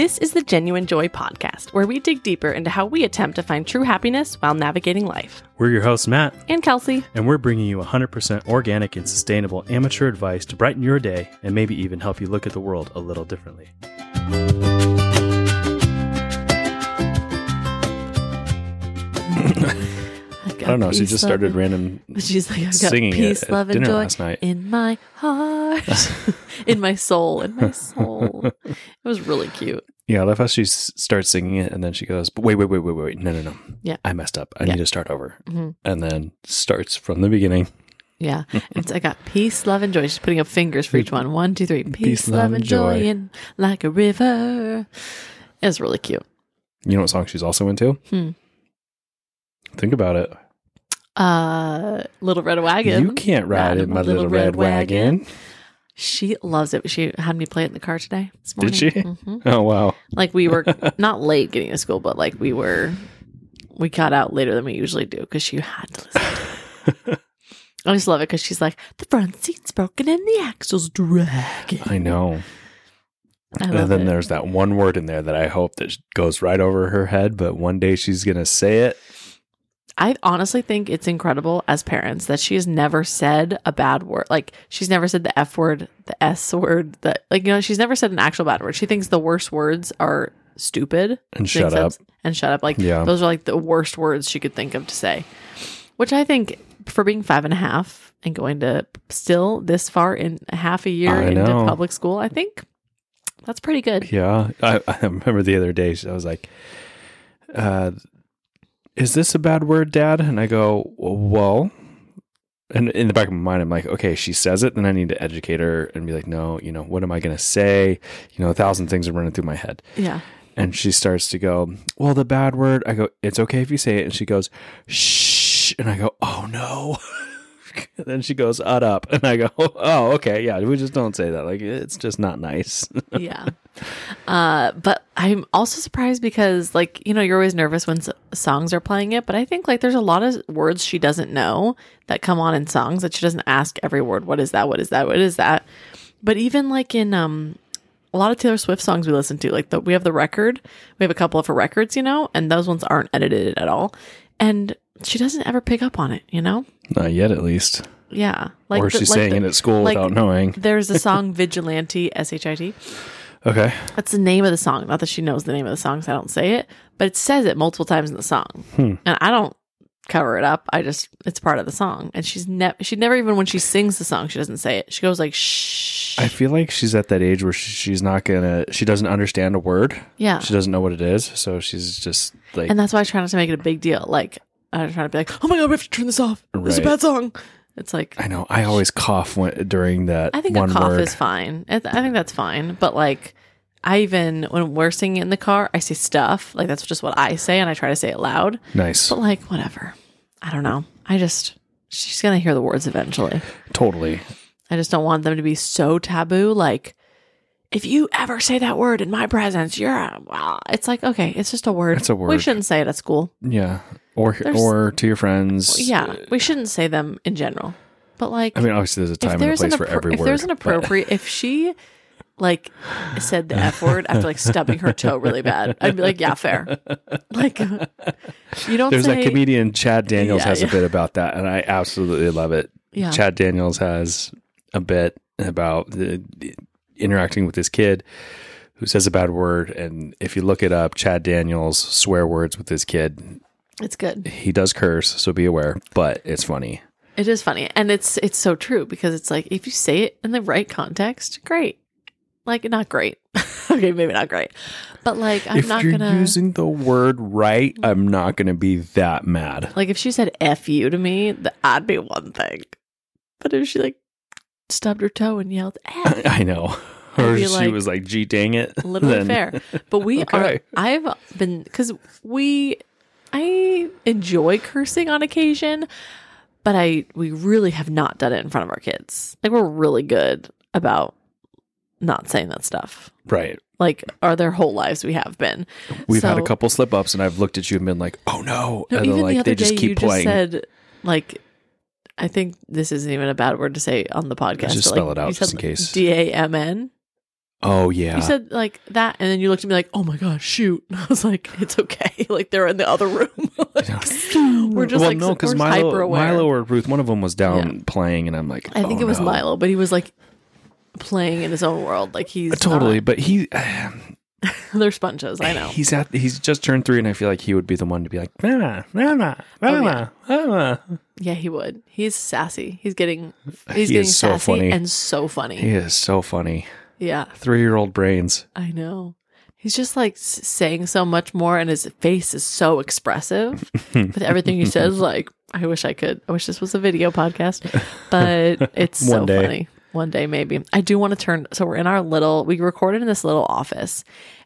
This is the Genuine Joy podcast, where we dig deeper into how we attempt to find true happiness while navigating life. We're your hosts, Matt, And Kelsey, and we're bringing you 100% organic and sustainable amateur advice to brighten your day and maybe even help you look at the world a little differently. Don't know. She just started random. She's like, I've got singing peace, at love, and dinner joy last night. in my heart, in my soul, in my soul. It was really cute. Yeah, I love how she s- starts singing it, and then she goes, "But wait, wait, wait, wait, wait, no, no, no. Yeah. I messed up. I Yeah. need to start over." Mhm. And then starts from the beginning. Yeah. It's I got peace, love, and joy. She's putting up fingers for each one. One, two, three. Peace, love, and joy in like a river. It was really cute. You know what song she's also into? Hmm. Think about it. Uh, Little Red Wagon. You can't ride in my little, red, wagon. She loves it. She had me play it in the car today. This morning. Did she? hmm Oh wow. Like we were not late getting to school, but like we were, we got out later than we usually do because she had to listen. I just love it because she's like, the front seat's broken and the axle's dragging. I know. I and then it. there's that one word in there that I hope that goes right over her head, but one day she's gonna say it. I honestly think it's incredible as parents that she has never said a bad word. Like she's never said the F word, the S word, the like you know, she's never said an actual bad word. She thinks the worst words are stupid. And shut up. And shut up. Like Yeah. those are like the worst words she could think of to say. Which I think for being five and a half and going to still this far in half a year I into know. public school, I think that's pretty good. Yeah. I, I remember the other day I was like, uh, is this a bad word, Dad? And I go, well, and in the back of my mind, I'm like, okay, she says it, then I need to educate her and be like, no, you know, what am I gonna say? You know, a thousand things are running through my head. Yeah. And she starts to go, well, the bad word. I go, it's okay if you say it. And she goes, shh. And I go, oh no. and then she goes, ut up. And I go, oh, okay. Yeah, we just don't say that. Like, it's just not nice. yeah. Uh, but I'm also surprised because, like, you know, you're always nervous when s- songs are playing it. But I think like there's a lot of words she doesn't know that come on in songs that she doesn't ask every word. What is that? What is that? What is that? But even like in um, a lot of Taylor Swift songs we listen to, like the we have the record, we have a couple of her records, you know, and those ones aren't edited at all, and she doesn't ever pick up on it, you know. not yet, at least. Yeah, like or the- she's like saying the- it at school like- without knowing. There's a song Vigilante, S H I T. Okay. That's the name of the song. Not that she knows the name of the song, so I don't say it, but it says it multiple times in the song, Hmm. and I don't cover it up. I just it's part of the song, and she's never she never even when she sings the song she doesn't say it. She goes like shh. I feel like she's at that age where she, she's not gonna. She doesn't understand a word. yeah, She doesn't know what it is, so she's just like. and that's why I try not to make it a big deal. Like I'm trying to be like, oh my god, we have to turn this off. This is a bad song. It's like I know. I always cough when, during that I think one a cough word. is fine. I, th- I think that's fine. But like, I even when we're singing in the car, I say stuff. Like that's just what I say, and I try to say it loud. nice. But like, whatever. I don't know. I just she's gonna hear the words eventually. Totally. I just don't want them to be so taboo. Like, if you ever say that word in my presence, you're a, well, it's like okay, it's just a word. It's a word. We shouldn't say it at school. Yeah. Or There's- or to your friends. Yeah, we shouldn't say them in general. But like, I mean, obviously, there's a time and a place for every if word. there's an but- appropriate, if she like said the f word after like stubbing her toe really bad, I'd be like, yeah, fair. Like, you don't There's say that comedian Chad Daniels Yeah, has yeah. a bit about that, and I absolutely love it. Yeah. Chad Daniels has a bit about the- interacting with this kid who says a bad word, and if you look it up, Chad Daniels swear words with his kid. It's good. He does curse, so be aware, but it's funny. It is funny, and it's it's so true because it's like if you say it in the right context, great. Like not great. okay, maybe not great, but like I'm if not you're gonna using the word right, I'm not going to be that mad. like if she said "f you" to me, that I'd be one thing. But if she like stubbed her toe and yelled "f," eh. I know. Or she like, was like, "Gee, dang it!" literally then- fair. But we Okay. are. I've been because we. I enjoy cursing on occasion, but I we really have not done it in front of our kids. Like we're really good about not saying that stuff. Right. Like are their whole lives we have been. We've had a couple slip ups, and I've looked at you and been like, "Oh no!" No, and even like the other they just day keep you playing. just said like. I think this isn't even a bad word to say on the podcast. Just but, spell like, it out just in case. D A M N. Oh yeah. You said like that, and then you looked at me like, "Oh my gosh, shoot!" And I was like, "It's okay." like they're in the other room. Like, we're just well, like no, because Milo. Milo or Ruth, one of them was down Yeah. playing, and I'm like, I think oh, it was no. Milo, but he was like playing in his own world. Like he's uh, Totally, not- but he they're sponges. I know. he's at he's just turned three, and I feel like he would be the one to be like, Mama, Mama, Mama, Mama. Yeah, he would. He's sassy. He's getting he's He getting so sassy funny. and so funny. He is so funny. Yeah, Three year old brains. I know. He's just like saying so much more, and his face is so expressive with everything he says. Like, I wish I could. I wish this was a video podcast, but it's so day. funny. One day, maybe. I do want to turn. So we're in our little. We recorded in this little office,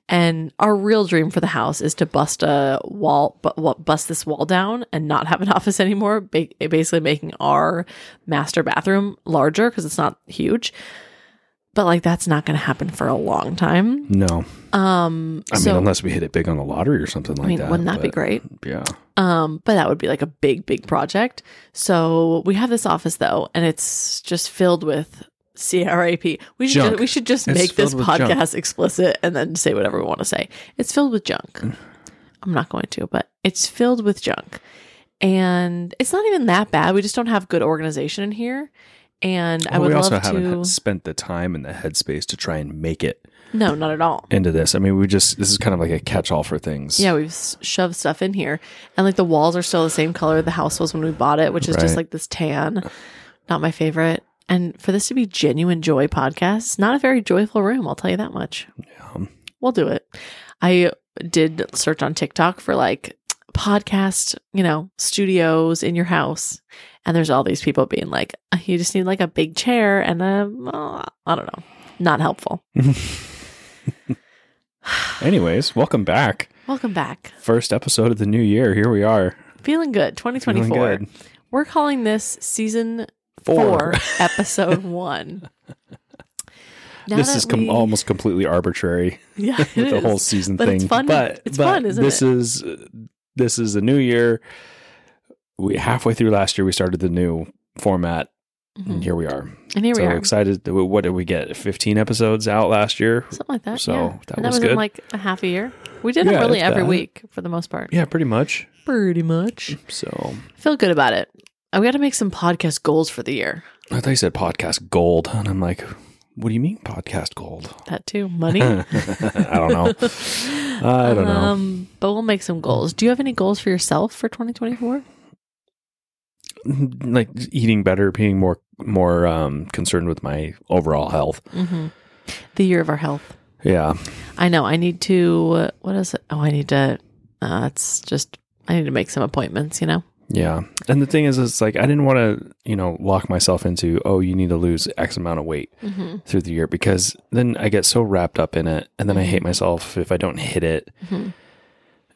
and our real dream for the house is to bust a wall, but bust this wall down and not have an office anymore. Basically, making our master bathroom larger because it's not huge. But like that's not going to happen for a long time. No, Um, I so mean unless we hit it big on the lottery or something like I mean, that. wouldn't that be great? Yeah. Um, but that would be like a big, big project. So we have this office though, and it's just filled with CRAP. We should Junk. just, we should just It's make this with junk. podcast explicit and then say whatever we want to say. It's filled with junk. I'm not going to, but it's filled with junk. And it's not even that bad. We just don't have good organization in here. And I would we love also to haven't spent the time and the headspace to try and make it No, not at all. into this. I mean, we just this is kind of like a catch all for things. Yeah, we've shoved stuff in here, and like the walls are still the same color the house was when we bought it, which is just like this tan. Not my favorite. And for this to be genuine joy podcast, it's not a very joyful room. I'll tell you that much. Yeah. We'll do it. I did search on TikTok for like podcast, you know, studios in your house, and there's all these people being like, "You just need like a big chair and a, uh, I don't know, not helpful." Anyways, welcome back. Welcome back. First episode of the new year. Here we are. Feeling good. Feeling 2024. good. We're calling this season Four. four, episode one. Now this is com- we- almost completely arbitrary yeah, with it the whole season But thing. it's fun. But It's but fun, isn't this it? is this is a new year. We halfway through last year we started the new format, Mhm. and here we are. And here so we are, excited. What did we get? Fifteen episodes out last year. something like that. So, yeah. that and was that was in good. like a half a year. We did them Yeah, really every that. week for the most part. Yeah, pretty much. Pretty much. So Feel good about it. I got to make some podcast goals for the year. I thought you said podcast gold, and I'm like, what do you mean podcast gold? That too. Money. I don't know. I don't know. Um, but we'll make some goals. Do you have any goals for yourself for 2024? like eating better, being more more um, concerned with my overall health. Mm-hmm. The year of our health. Yeah, I know. I need to. What is it? Oh, I need to. Uh, it's just. I need to make some appointments. You know. Yeah. And the thing is, it's like I didn't want to, you know, lock myself into oh, you need to lose X amount of weight Mm-hmm. through the year because then I get so wrapped up in it, and then I hate myself if I don't hit it. Mhm.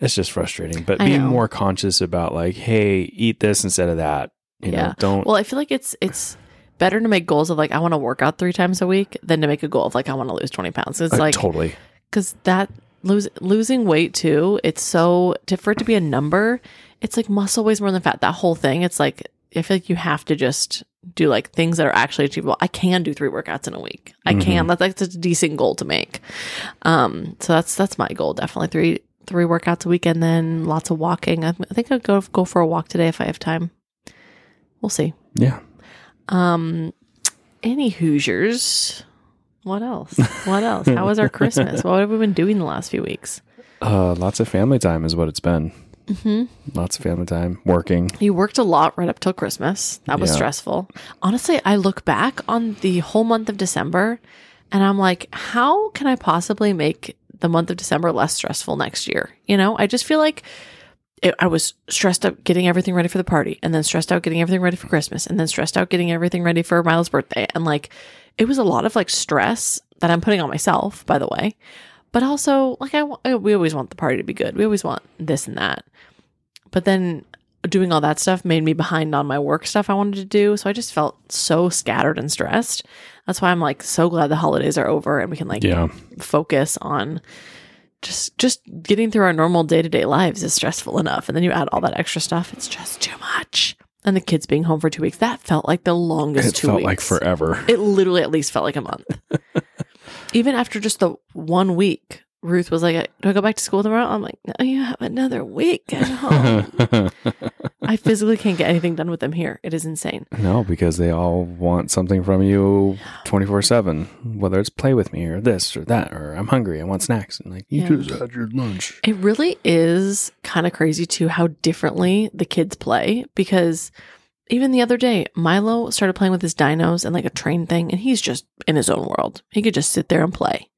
It's just frustrating. But I being know. more conscious about like, hey, eat this instead of that. You know, Yeah. don't. Well, I feel like it's it's better to make goals of like I want to work out three times a week than to make a goal of like I want to lose twenty pounds. It's uh, like totally. because that lose losing weight too. It's so to, for it to be a number. It's like muscle weighs more than fat. That whole thing. It's like I feel like you have to just do like things that are actually achievable. I can do three workouts in a week. I can. That's like a decent goal to make. Um. So that's that's my goal. Definitely three three workouts a week and then lots of walking. I, I think I'll go go for a walk today if I have time. We'll see. Yeah. Um, any Hoosiers? What else? What else? How was our Christmas? What have we been doing the last few weeks? Uh, lots of family time is what it's been. Hmm Lots of family time, working. You worked a lot right up till Christmas. That was Yeah. stressful. Honestly, I look back on the whole month of December and I'm like, how can I possibly make the month of December less stressful next year? You know, I just feel like it, I was stressed out getting everything ready for the party and then stressed out getting everything ready for Christmas and then stressed out getting everything ready for Milo's birthday. And like, it was a lot of like stress that I'm putting on myself, by the way. But also, like, I, wa- we always want the party to be good. We always want this and that. But then doing all that stuff made me behind on my work stuff I wanted to do. So I just felt so scattered and stressed. That's why I'm like so glad the holidays are over and we can like Yeah. focus on just just getting through our normal day-to-day lives is stressful enough and then you add all that extra stuff it's just too much and the kids being home for two weeks that felt like the longest It two felt weeks like forever. it literally at least felt like a month Even after just the one week, Ruth was like, "Do I go back to school tomorrow?" I'm like, "No, you have another week at home." I physically can't get anything done with them here. It is insane. no, because they all want something from you 24 7, whether it's play with me or this or that, or I'm hungry, I want snacks. And like, you Yeah. just had your lunch. It really is kind of crazy too how differently the kids play because even the other day, Milo started playing with his dinos and like a train thing, and he's just in his own world. He could just sit there and play.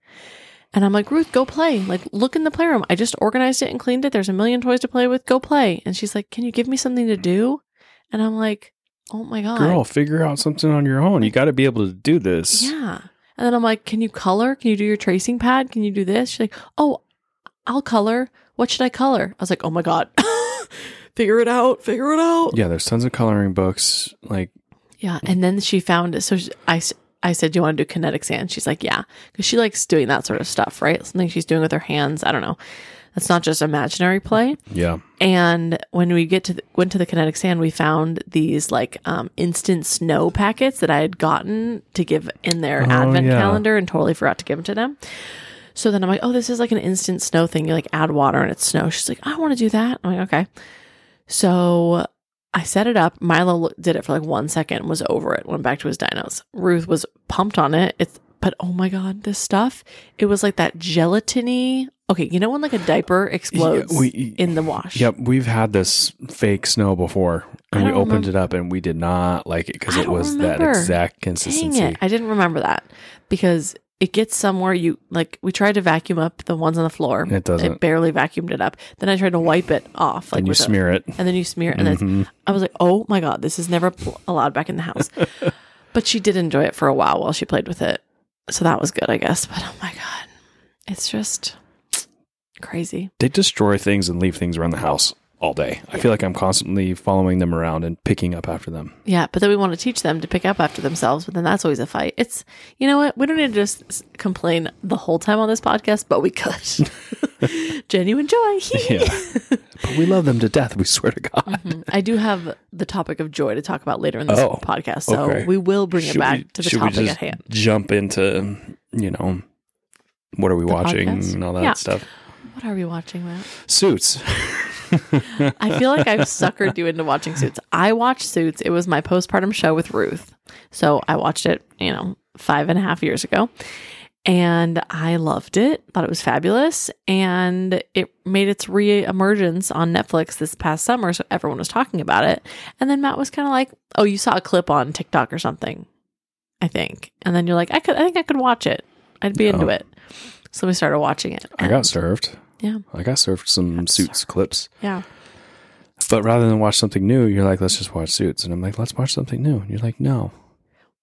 And I'm like, Ruth, go play. Like, look in the playroom. I just organized it and cleaned it. There's a million toys to play with. Go play. And she's like, Can you give me something to do? And I'm like, Oh my God. Girl, figure out something on your own. You got to be able to do this. Yeah. And then I'm like, Can you color? Can you do your tracing pad? Can you do this? She's like, Oh, I'll color. What should I color? I was like, Oh my God. figure it out. Figure it out. Yeah, there's tons of coloring books. Like, Yeah. And then she found it. So she, I, s- I said, Do you want to do kinetic sand? She's like, Yeah. Because she likes doing that sort of stuff, right? Something she's doing with her hands. I don't know. That's not just imaginary play. yeah. And when we get to the, went to the kinetic sand, we found these like um, instant snow packets that I had gotten to give in their Oh, advent yeah. calendar and totally forgot to give them to them. So then I'm like, oh, this is like an instant snow thing. You like add water and it's snow. She's like, I want to do that. I'm like, okay. So I set it up. Milo did it for like one second, was over it, went back to his dinos. Ruth was pumped on it. It's but oh my god, this stuff! It was like that gelatiny. Okay, you know when like a diaper explodes we- in the wash. Yep, we've had this fake snow before, and we opened remember- it up, and we did not like it because it was that remember. exact Dang consistency. it! I didn't remember that because it gets somewhere. You like we tried to vacuum up the ones on the floor. It doesn't. It barely vacuumed it up. Then I tried to wipe it off. Like and you with a- smear it. and then you smear, it. and then Mhm. I was like, "Oh my god, this is never allowed back in the house." but she did enjoy it for a while while she played with it, so that was good, I guess. But oh my god, it's just crazy. They destroy things and leave things around the house all day. I feel like I'm constantly following them around and picking up after them. Yeah, but then we want to teach them to pick up after themselves, but then that's always a fight. It's you know what? We don't need to just complain the whole time on this podcast, but we could. Genuine joy. Yeah, but we love them to death. We swear to God. Mhm. I do have the topic of joy to talk about later in this Oh, podcast, so okay. we will bring Should it back we- to the topic at hand. Jump into you know what are we The watching podcast? and all that Yeah. stuff. What are we watching, Matt? Suits. I feel like I've suckered you into watching Suits. I watched Suits. It was my postpartum show with Ruth. So I watched it, you know, five and a half years ago. And I loved it, thought it was fabulous. And it made its re emergence on Netflix this past summer. So everyone was talking about it. And then Matt was kind of like, Oh, you saw a clip on TikTok or something, I think. And then you're like, I could, I think I could watch it. I'd be into it. So we started watching it. I got served. Yeah. Like I got served some suits clips. Yeah. But rather than watch something new, you're like, let's just watch Suits. And I'm like, let's watch something new. And you're like, no.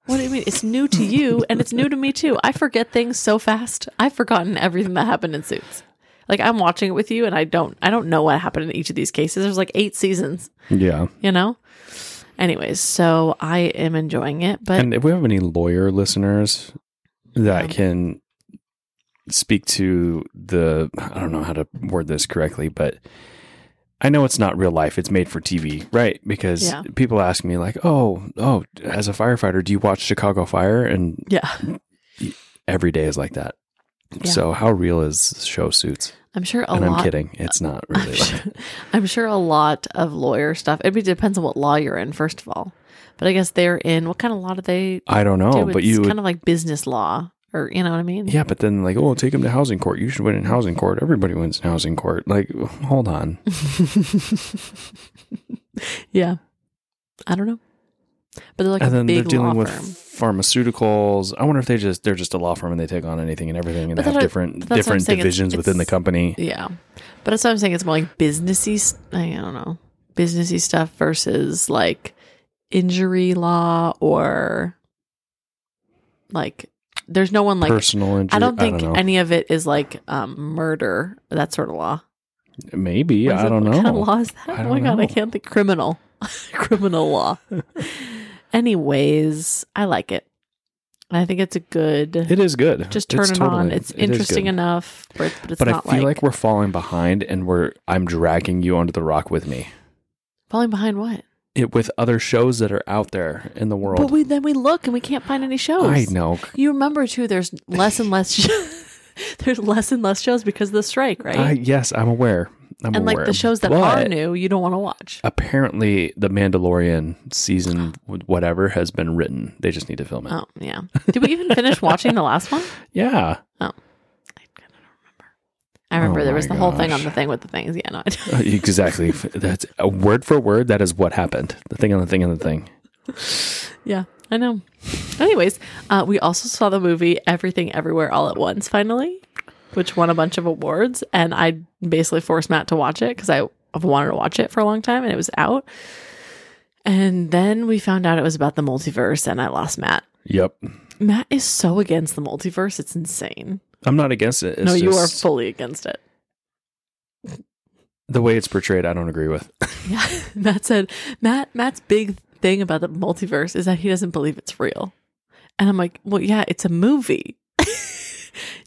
What do you mean? It's new to you and it's new to me too. I forget things so fast. I've forgotten everything that happened in Suits. Like I'm watching it with you and I don't I don't know what happened in each of these cases. There's like 8 seasons, Yeah. you know? Anyways, so I am enjoying it, but And if we have any lawyer listeners that Yeah. can speak to the, I don't know how to word this correctly, but I know it's not real life. It's made for TV, right? Because Yeah. people ask me like, "Oh, oh, as a firefighter, do you watch Chicago Fire?" And yeah. every day is like that. Yeah. So how real is show Suits? I'm sure a and lot I'm kidding. It's not I'm really. sure, I'm sure a lot of lawyer stuff. It depends on what law you're in, first of all. But I guess they're in what kind of law do they I don't know, do? but It's you kind of like business law, or you know what I mean? Yeah, but then like, oh, take him to housing court. You should win in housing court. Everybody wins in housing court. Like, hold on. yeah. I don't know. But they're like and a then they're big dealing law with firm. pharmaceuticals. I wonder if they just they're just a law firm and they take on anything and everything and But they have different that's what I'm different saying. It's- divisions within the company. Yeah. But that's what I'm saying. It's more like businessy. I don't know. Businessy stuff versus like injury law or like there's no one like Personal injury. I don't think know. any of it is like um murder, that sort of law. Maybe I it- don't know. What kind of law is that? I oh my don't god, I can't think criminal. criminal law. Anyways, I like it. I think it's a good It is good. just turn It's it on. totally- It's it is interesting good. enough, but, but it's But I feel like, like, we're falling behind and we're I'm dragging you onto the rock with me. falling behind what? It with other shows that are out there in the world. But we then we look and we can't find any shows. I know. You remember too? There's less and less. there's less and less shows because of the strike, right? I, yes, I'm aware. I'm and like the shows that are new, you don't want to watch. Apparently, the Mandalorian season, oh. whatever, has been written. They just need to film it. Oh yeah. Did we even finish watching the last one? Yeah, I kind of don't remember. I remember Oh there was the whole thing on the thing with the things. Yeah, no. Exactly. That's a word for word. That is what happened. The thing on the thing on the thing. Yeah, I know. Anyways, uh, we also saw the movie Everything Everywhere All at Once finally, which won a bunch of awards. And I basically forced Matt to watch it because I wanted to watch it for a long time and it was out. And then we found out it was about the multiverse and I lost Matt. Yep. Matt is so against the multiverse. It's insane. I'm not against it. It's no, you are fully against it. the way it's portrayed. I don't agree with. Yeah. Matt said, Matt, Matt's big thing about the multiverse is that he doesn't believe it's real. And I'm like, well, yeah, it's a movie.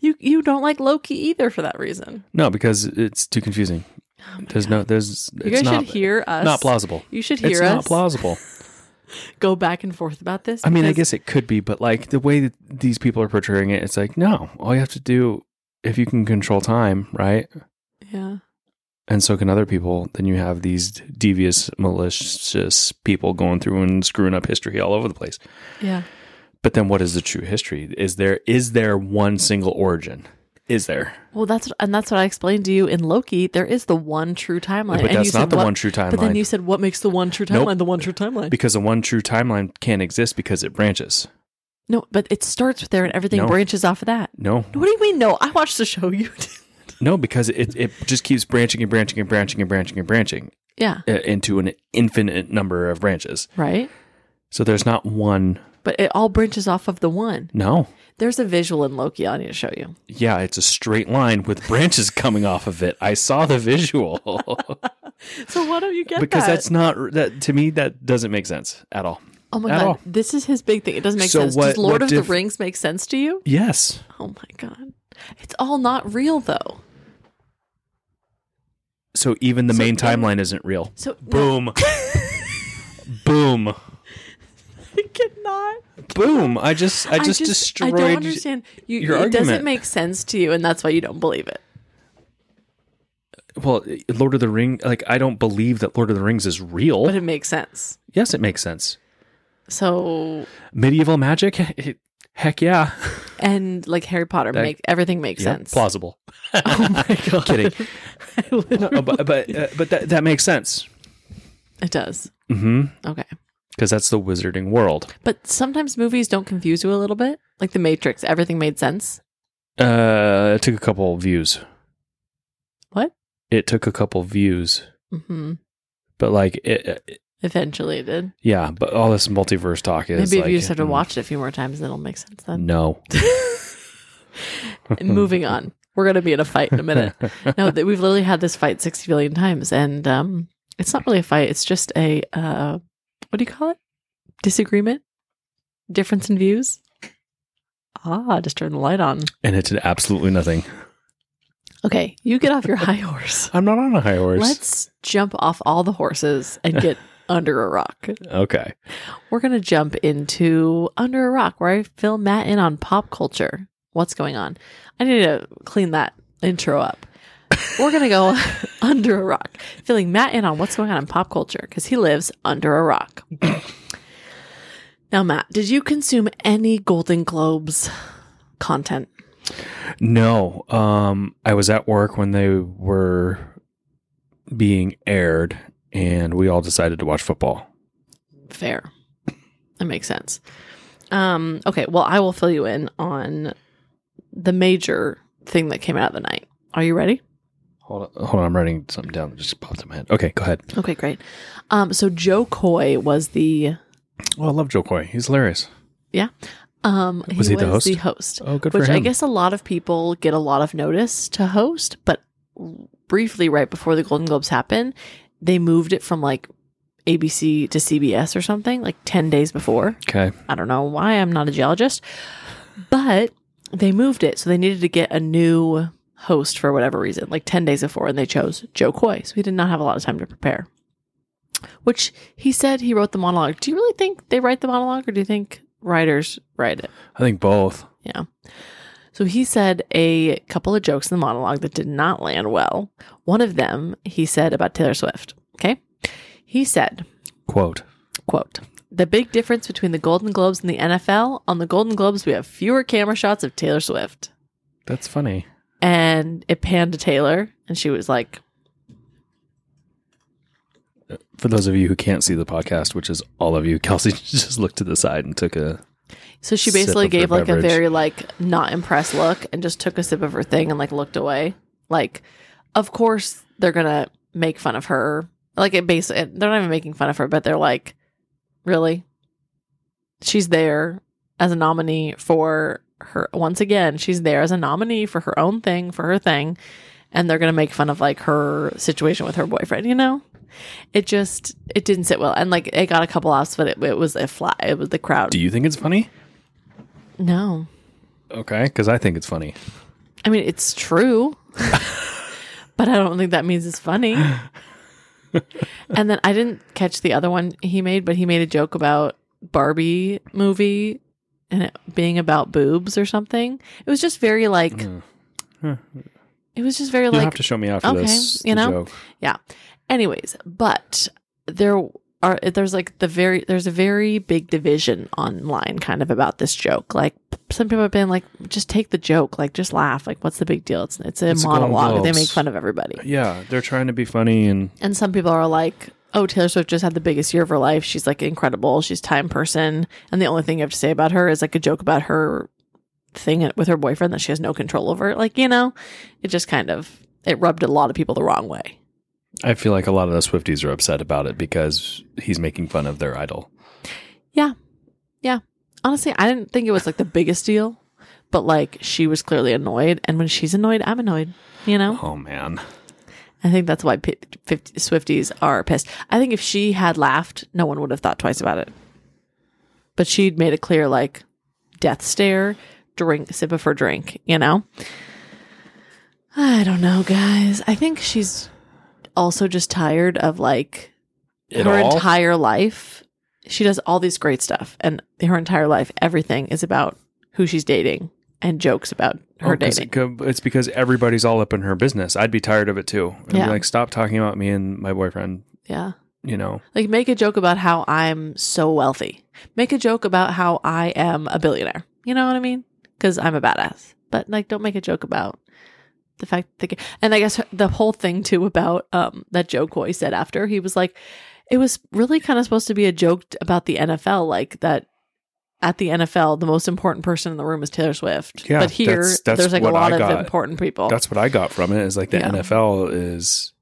you you don't like Loki either for that reason. No, because it's too confusing. Oh there's no. There's. You it's guys not. should hear us. not plausible. You should hear It's us not plausible. Go back and forth about this. I mean, I guess it could be, but like the way that these people are portraying it, it's like no. All you have to do, if you can control time, right, yeah, and so can other people, then you have these devious, malicious people going through and screwing up history all over the place. yeah. But then, what is the true history? Is there is there one single origin? Is there? Well, that's and that's what I explained to you in Loki. There is the one true timeline, but and you that's said not the what- one true timeline. But then you said, "What makes the one true timeline Nope. the one true timeline?" because the one true timeline can't exist because it branches. no, but it starts with there, and everything No. branches off of that. No, What do you mean? No, I watched the show. You did. no, because it it just keeps branching and branching and branching and branching and branching Yeah, uh, into an infinite number of branches. right. So there's not one. But it all branches off of the one. No, There's a visual in Loki I need to show you. yeah, it's a straight line with branches coming off of it. I saw the visual So why don't you get because that? that's not that to me. That doesn't make sense at all. oh my at god, all. this is his big thing. It doesn't make So sense. what- Does Lord of diff- the Rings make sense to you? Yes, Oh my god, it's all not real though. so even the So main in- timeline isn't real. So no, Boom, boom, I cannot. boom! I just I just, destroyed. I don't understand. You, your it doesn't make sense to you, and that's why you don't believe it. Well, Lord of the Ring, like I don't believe that Lord of the Rings is real. But it makes sense. yes, it makes sense. So Medieval magic, heck yeah, and like Harry Potter, That- make everything makes Yeah, sense. plausible. Oh my god, Kidding. No, but but uh, but that that makes sense. It does. hmm Okay. Because that's the wizarding world. But sometimes movies don't confuse you a little bit. Like The Matrix, everything made sense. Uh, it took a couple views. What? It took a couple views, hmm but like it, it- Eventually it did. yeah. But all this multiverse talk is Maybe if like, you just have to mm, watch it a few more times, then it'll make sense then. No, And moving on. We're going to be in a fight in a minute. no, th- we've literally had this fight 60 billion times. And um, it's not really a fight. It's just a, uh, what do you call it? Disagreement? Difference in views? Ah, just turn the light on. and it did absolutely nothing. Okay, you get off your high horse. I'm not on a high horse. Let's jump off all the horses and get under a rock. okay. We're going to jump into Under a Rock, where I fill Matt in on pop culture. What's going on? I need to clean that intro up. We're going to go under a rock, filling Matt in on what's going on in pop culture because he lives under a rock. now, Matt, did you consume any Golden Globes content? No, um, I was at work when they were being aired, and we all decided to watch football. Fair. That makes sense. Um, okay, well, I will fill you in on the major thing that came out of the night. Are you ready? Hold on, hold on. I'm writing something down that just popped in my head. Okay, go ahead. Okay, great. Um, so Jo Koy was the Oh, I love Jo Koy. He's hilarious. Yeah. Um Was he the host? the host, Oh, good which for him. I guess a lot of people get a lot of notice to host, but briefly right before the Golden Globes happened, they moved it from like ABC to CBS or something like 10 days before. Okay. I don't know why I'm not a geologist, but they moved it. So they needed to get a new host for whatever reason, like 10 days before, and they chose Jo Koy. So he did not have a lot of time to prepare. which he said he wrote the monologue. Do you really think they write the monologue or do you think writers write it? I think both. Yeah. So he said a couple of jokes in the monologue that did not land well. One of them he said about Taylor Swift. Okay. He said, Quote. quote, the big difference between the Golden Globes and the NFL, on the Golden Globes, we have fewer camera shots of Taylor Swift. That's funny. And it panned to Taylor, and she was like, For those of you who can't see the podcast, which is all of you, Kelsey just looked to the side and took a. so she basically gave like a very like not impressed look and just took a sip of her thing and like looked away. Like, of course they're gonna make fun of her. Like it basically, they're not even making fun of her, but they're like, really, she's there as a nominee for her. Once again, she's there as a nominee for her own thing, for her thing, and they're gonna make fun of like her situation with her boyfriend. You know, it just it didn't sit well, and like it got a couple laughs, but it, it was a flat. It was the crowd. Do you think it's funny? no, Okay, because I think it's funny. I mean, it's true, but I don't think that means it's funny. and then I didn't catch the other one he made, but he made a joke about Barbie movie and it being about boobs or something. It was just very like, Mm. Huh. it was just very You'll like, have to show me after okay, this. you know? joke. yeah. Anyways, but there are there's like the very there's a very big division online kind of about this joke. Like some people have been like, just take the joke, like just laugh, like what's the big deal? It's it's a It's monologue. They make fun of everybody. Yeah, they're trying to be funny and And some people are like, oh, Taylor Swift just had the biggest year of her life. She's like incredible. She's time person. And the only thing you have to say about her is like a joke about her thing with her boyfriend that she has no control over. Like, you know, it just kind of, it rubbed a lot of people the wrong way. I feel like a lot of the Swifties are upset about it because he's making fun of their idol. Yeah. Yeah. Honestly, I didn't think it was like the biggest deal, but like she was clearly annoyed. And when she's annoyed, I'm annoyed. You know, Oh man. I think that's why P- 50 Swifties are pissed. I think if she had laughed, no one would have thought twice about it. But she'd made it clear, like, death stare, drink, sip of her drink, you know? I don't know, guys. I think she's also just tired of, like, It her all? entire life. She does all these great stuff, and her entire life, everything is about who she's dating and jokes about her Oh, dating. it it's because everybody's all up in her business. I'd be tired of it too. I'd Yeah. be like, stop talking about me and my boyfriend. yeah. You know, Like make a joke about how I'm so wealthy. Make a joke about how I am a billionaire. You know what I mean? Because I'm a badass. But like, don't make a joke about the fact that. And I guess the whole thing too about um that Jo Koy said after he was like, it was really kind of supposed to be a joke about the NFL, like that. At the NFL, the most important person in the room is Taylor Swift. Yeah, but here, that's- that's there's like a lot of important people that's what I got from it. Is like the Yeah. NFL is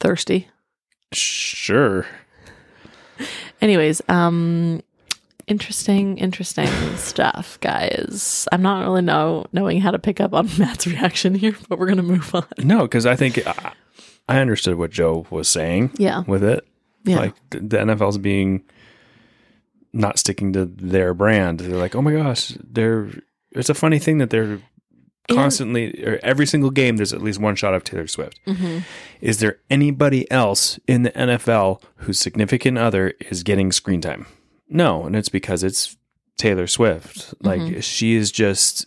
thirsty. sure. Anyways, um interesting interesting stuff, guys. I'm not really know knowing how to pick up on Matt's reaction here, but we're going to move on. No, because I think I, I understood what Jo was saying Yeah. with it. Yeah. Like the, the NFL's being not sticking to their brand. They're like, oh my gosh, they're. It's a funny thing that they're constantly or every single game there's at least one shot of Taylor Swift. Mhm. Is there anybody else in the NFL whose significant other is getting screen time? No, and it's because it's Taylor Swift. Like she is just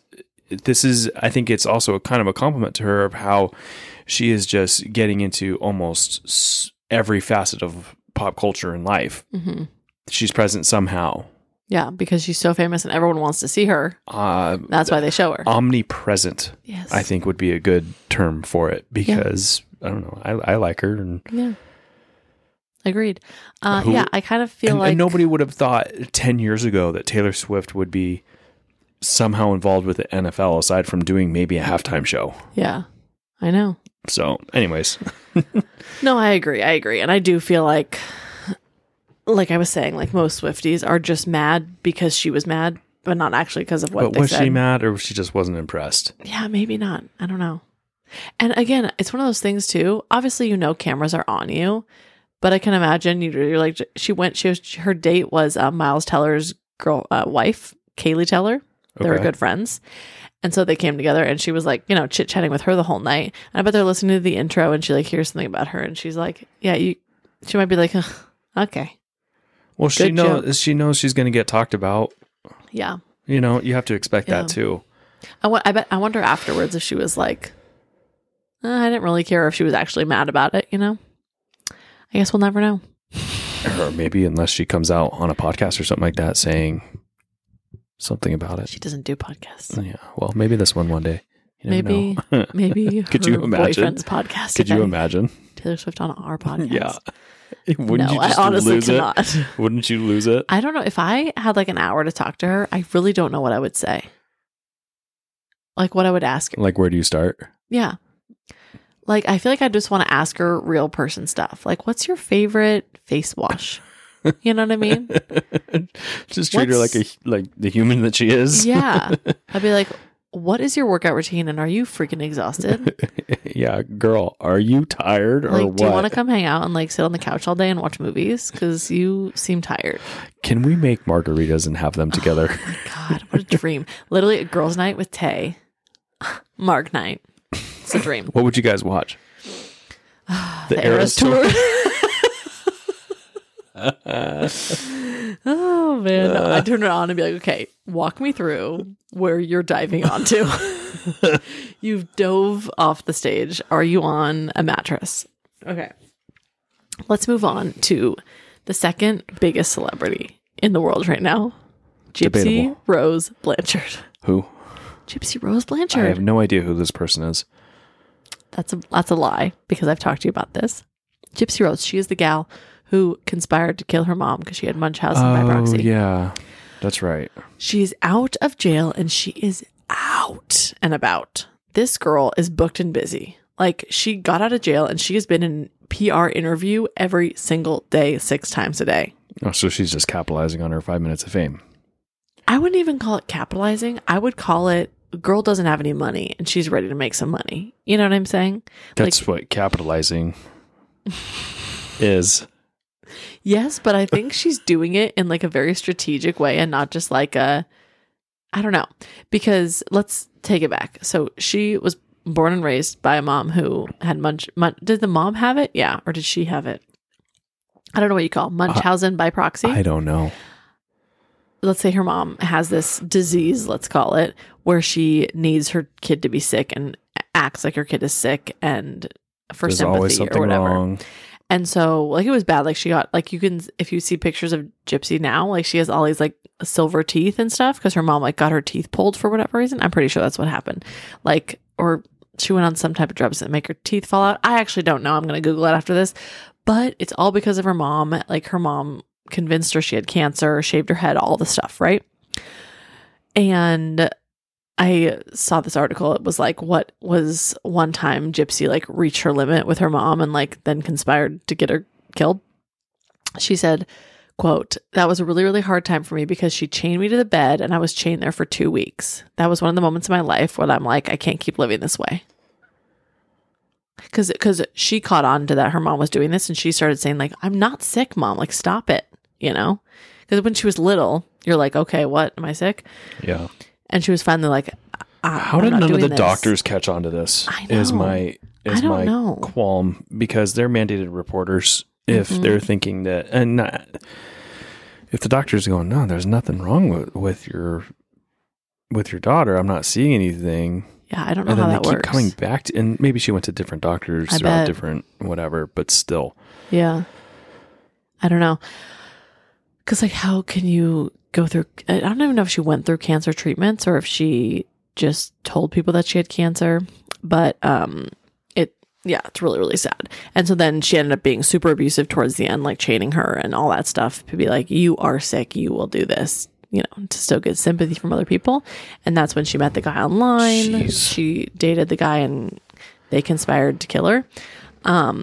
this is I think it's also a kind of a compliment to her of how she is just getting into almost every facet of pop culture and life. Mhm. She's present somehow. Yeah, because she's so famous and everyone wants to see her. Uh, That's why they show her. omnipresent, yes. I think, would be a good term for it because I don't know. I, I like her, and, Yeah. Agreed. Uh, Who- yeah, I kind of feel and, like and nobody would have thought ten years ago that Taylor Swift would be somehow involved with the NFL aside from doing maybe a halftime show. Yeah. I know. So, anyways, No, I agree. I agree. And I do feel like like I was saying, like most Swifties are just mad because she was mad, but not actually because of what but they was said. she mad or she just wasn't impressed? Yeah, maybe not. I don't know. And again, it's one of those things too. Obviously, you know cameras are on you, but I can imagine you- you're like she went. She was her date was uh, Miles Teller's girl uh, wife, Keleigh Teller. They were good friends, and so they came together. And she was like, you know, chit chatting with her the whole night. And I bet they're listening to the intro, and she like hears something about her, and she's like, yeah, you. She might be like, Okay. Well, she knows joke. she knows she's going to get talked about. Yeah. You know, you have to expect Yeah. that too. I bet I wonder afterwards if she was like, "Uh, I didn't really care if she was actually mad about it. You know. I guess we'll never know. Or maybe unless she comes out on a podcast or something like that saying something about it. She doesn't do podcasts. Yeah. Well, maybe this one one day. You Maybe-. Maybe Could you imagine? boyfriend's podcast. Could you imagine? Taylor Swift on our podcast? Yeah. Wouldn't no, you just I honestly lose cannot. it? Wouldn't you lose it? I don't know if I had like an hour to talk to her. I really don't know what I would say. Like what I would ask her. Like, where do you start? Yeah. Like I feel like I just want to ask her real person stuff. Like, what's your favorite face wash? You know what I mean? just treat her like a like the human that she is. Yeah. I'd be like, what is your workout routine and are you freaking exhausted? yeah, girl, are you tired or Like, what? do you want to come hang out and like sit on the couch all day and watch movies? Because you seem tired. Can we make margaritas and have them oh together? Oh my God, what a dream. Literally a girls' night with Tay. Mark night. It's a dream. what would you guys watch? the, Eras tour. Oh man, uh. no, I turn it on and be like, okay, walk me through where you're diving onto. You've dove off the stage. Are you on a mattress? Okay. Let's move on to the second biggest celebrity in the world right now. Gypsy Debatable. Rose Blanchard. Who? Gypsy Rose Blanchard. I have no idea who this person is. That's a that's a lie because I've talked to you about this. Gypsy Rose, she is the gal who conspired to kill her mom because she had Munchausen by oh, proxy. Oh, yeah, that's right. She's out of jail and she is out and about. This girl is booked and busy. Like she got out of jail and she has been in PR interview every single day, six times a day. Oh, so she's just capitalizing on her five minutes of fame. I wouldn't even call it capitalizing. I would call it girl doesn't have any money and she's ready to make some money. You know what I'm saying? That's what capitalizing is. Yes, but I think she's doing it in like a very strategic way and not just like a I don't know. Because let's take it back. So she was born and raised by a mom who had munch, munch did the mom have it? Yeah, or did she have it? I don't know what you call it. Uh, Munchausen by proxy. I don't know. let's say her mom has this disease, let's call it, where she needs her kid to be sick and acts like her kid is sick and for There's sympathy or whatever. wrong. And so, like, it was bad. Like, she got, like, you can, if you see pictures of Gypsy now, like, she has all these, like, silver teeth and stuff because her mom, like, got her teeth pulled for whatever reason. I'm pretty sure that's what happened. Like, or she went on some type of drugs that make her teeth fall out. I actually don't know. I'm going to Google it after this. But it's all because of her mom. Like, her mom convinced her she had cancer, shaved her head, all the stuff, right? And I saw this article. It was like, what was one time Gypsy like reach her limit with her mom and like then conspired to get her killed? She said, quote, that was a really, really hard time for me because she chained me to the bed and I was chained there for two weeks. That was one of the moments in my life when I'm like, I can't keep living this way. Cause, cause she caught on to that her mom was doing this and she started saying like, I'm not sick, mom. Like, stop it, you know? Cause when she was little, you're like, okay, what? Am I sick? Yeah. And she was finally like, I- How I'm did none of the this. doctors catch on to this? I Is my is I don't my know. qualm because they're mandated reporters. If Mhm. they're thinking that, and not, if the doctor's going, no, there's nothing wrong with, with your with your daughter. I'm not seeing anything. Yeah, I don't know And how then that they keep works. coming back to, and maybe she went to different doctors I bet. different whatever, but still, Yeah. I don't know. Cause like how can you go through I don't even know if she went through cancer treatments or if she just told people that she had cancer. But um it yeah, it's really, really sad. And so then she ended up being super abusive towards the end, like chaining her and all that stuff to be like, You are sick, you will do this, you know, to still get sympathy from other people. And that's when she met the guy online. Jeez. She dated the guy and they conspired to kill her.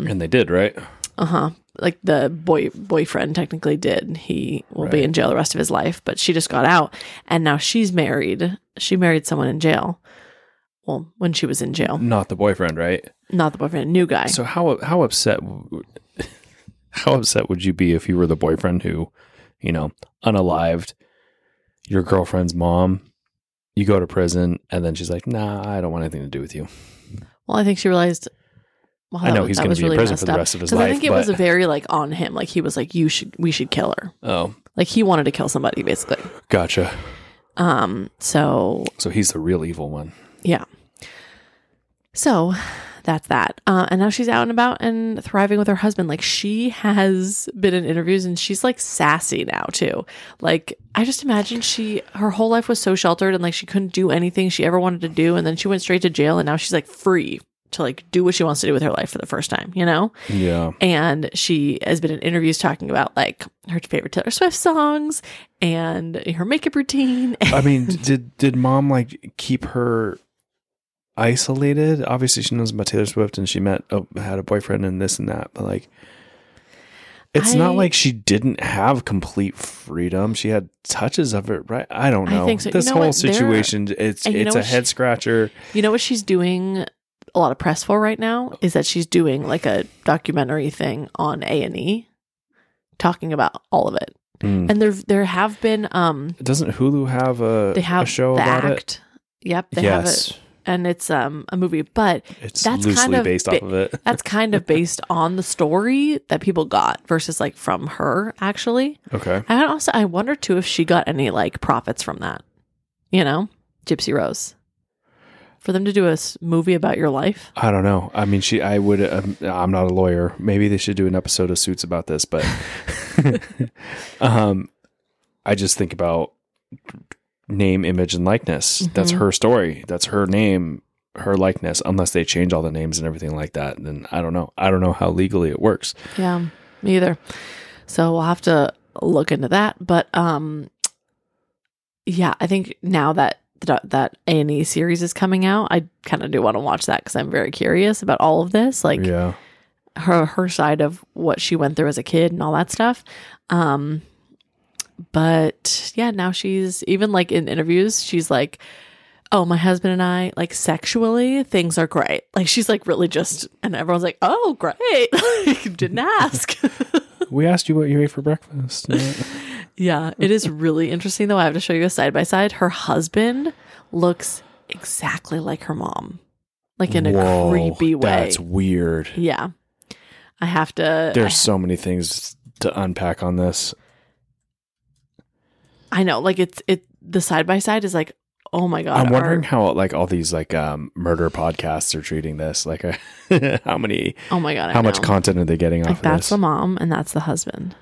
and they did right. Uh huh. Like the boy boyfriend technically did. He will be in jail the rest of his life, but she just got out and now she's married. She married someone in jail. Well, when she was in jail, Not the boyfriend, right? not the boyfriend, new guy. So how how upset how upset would you be if you were the boyfriend who, you know, unalived your girlfriend's mom? You go to prison, and then she's like, "Nah, I don't want anything to do with you." well, I think she realized Wow, I know that- he's gonna was be in really prison messed for the rest of his 'Cause I think it was but- a very like on him. Like he was like, "You should, we should kill her." Oh, Like he wanted to kill somebody, basically. gotcha. Um. So So he's the real evil one. yeah. So that's that. Uh, and now she's out and about and thriving with her husband. Like she has been in interviews and she's like sassy now too. Like I just imagine she her whole life was so sheltered and like she couldn't do anything she ever wanted to do, and then she went straight to jail and now she's like free to like do what she wants to do with her life for the first time. You know. Yeah. And she has been in interviews talking about like her favorite Taylor Swift songs and her makeup routine. I mean, did did mom like keep her isolated? Obviously, she knows about Taylor Swift and she met oh, had a boyfriend and this and that, but like, it's not like she didn't have complete freedom. She had touches of it, right? I don't I know. think so. You This know whole what? Situation, it's you it's a head scratcher. You know what she's doing a lot of press for right now is that she's doing like a documentary thing on A and E, talking about all of it. Mm. And there there have been um Doesn't Hulu have a, they have a show about act. Yep, they have it, and it's um a movie, but it's that's loosely kind of based ba- off of it. that's kind of based on the story that people got versus like from her actually. Okay, And also I wonder too if she got any like profits from that. You know, Gypsy Rose. For them to do a s- movie about your life. I don't know. I mean, she. I would. Um, I'm not a lawyer. Maybe they should do an episode of Suits about this, but um, I just think about name, image, and likeness. That's Mhm. her story. That's her name, her likeness. Unless they change all the names and everything like that, then I don't know. I don't know how legally it works. Yeah, me either. So we'll have to look into that. But um, yeah, I think now that that that A and E series is coming out, I kind of do want to watch that because I'm very curious about all of this, like yeah. her her side of what she went through as a kid and all that stuff. Um, but yeah, now she's even like in interviews, she's like. Oh, my husband and I, like sexually, things are great. Like she's like really just, and everyone's like, "Oh, great!" didn't ask. We asked you what you ate for breakfast. Yeah, it is really interesting though. I have to show you a side by side. Her husband looks exactly like her mom, like in a Whoa, creepy way. That's weird. yeah, I have to. There's so many things to unpack on this. I, know, like it's it. The side by side is like, oh my god. I'm our- wondering how like all these like um murder podcasts are treating this. Like how many oh my god, I how much know. content are they getting Like off that's the mom and that's the husband.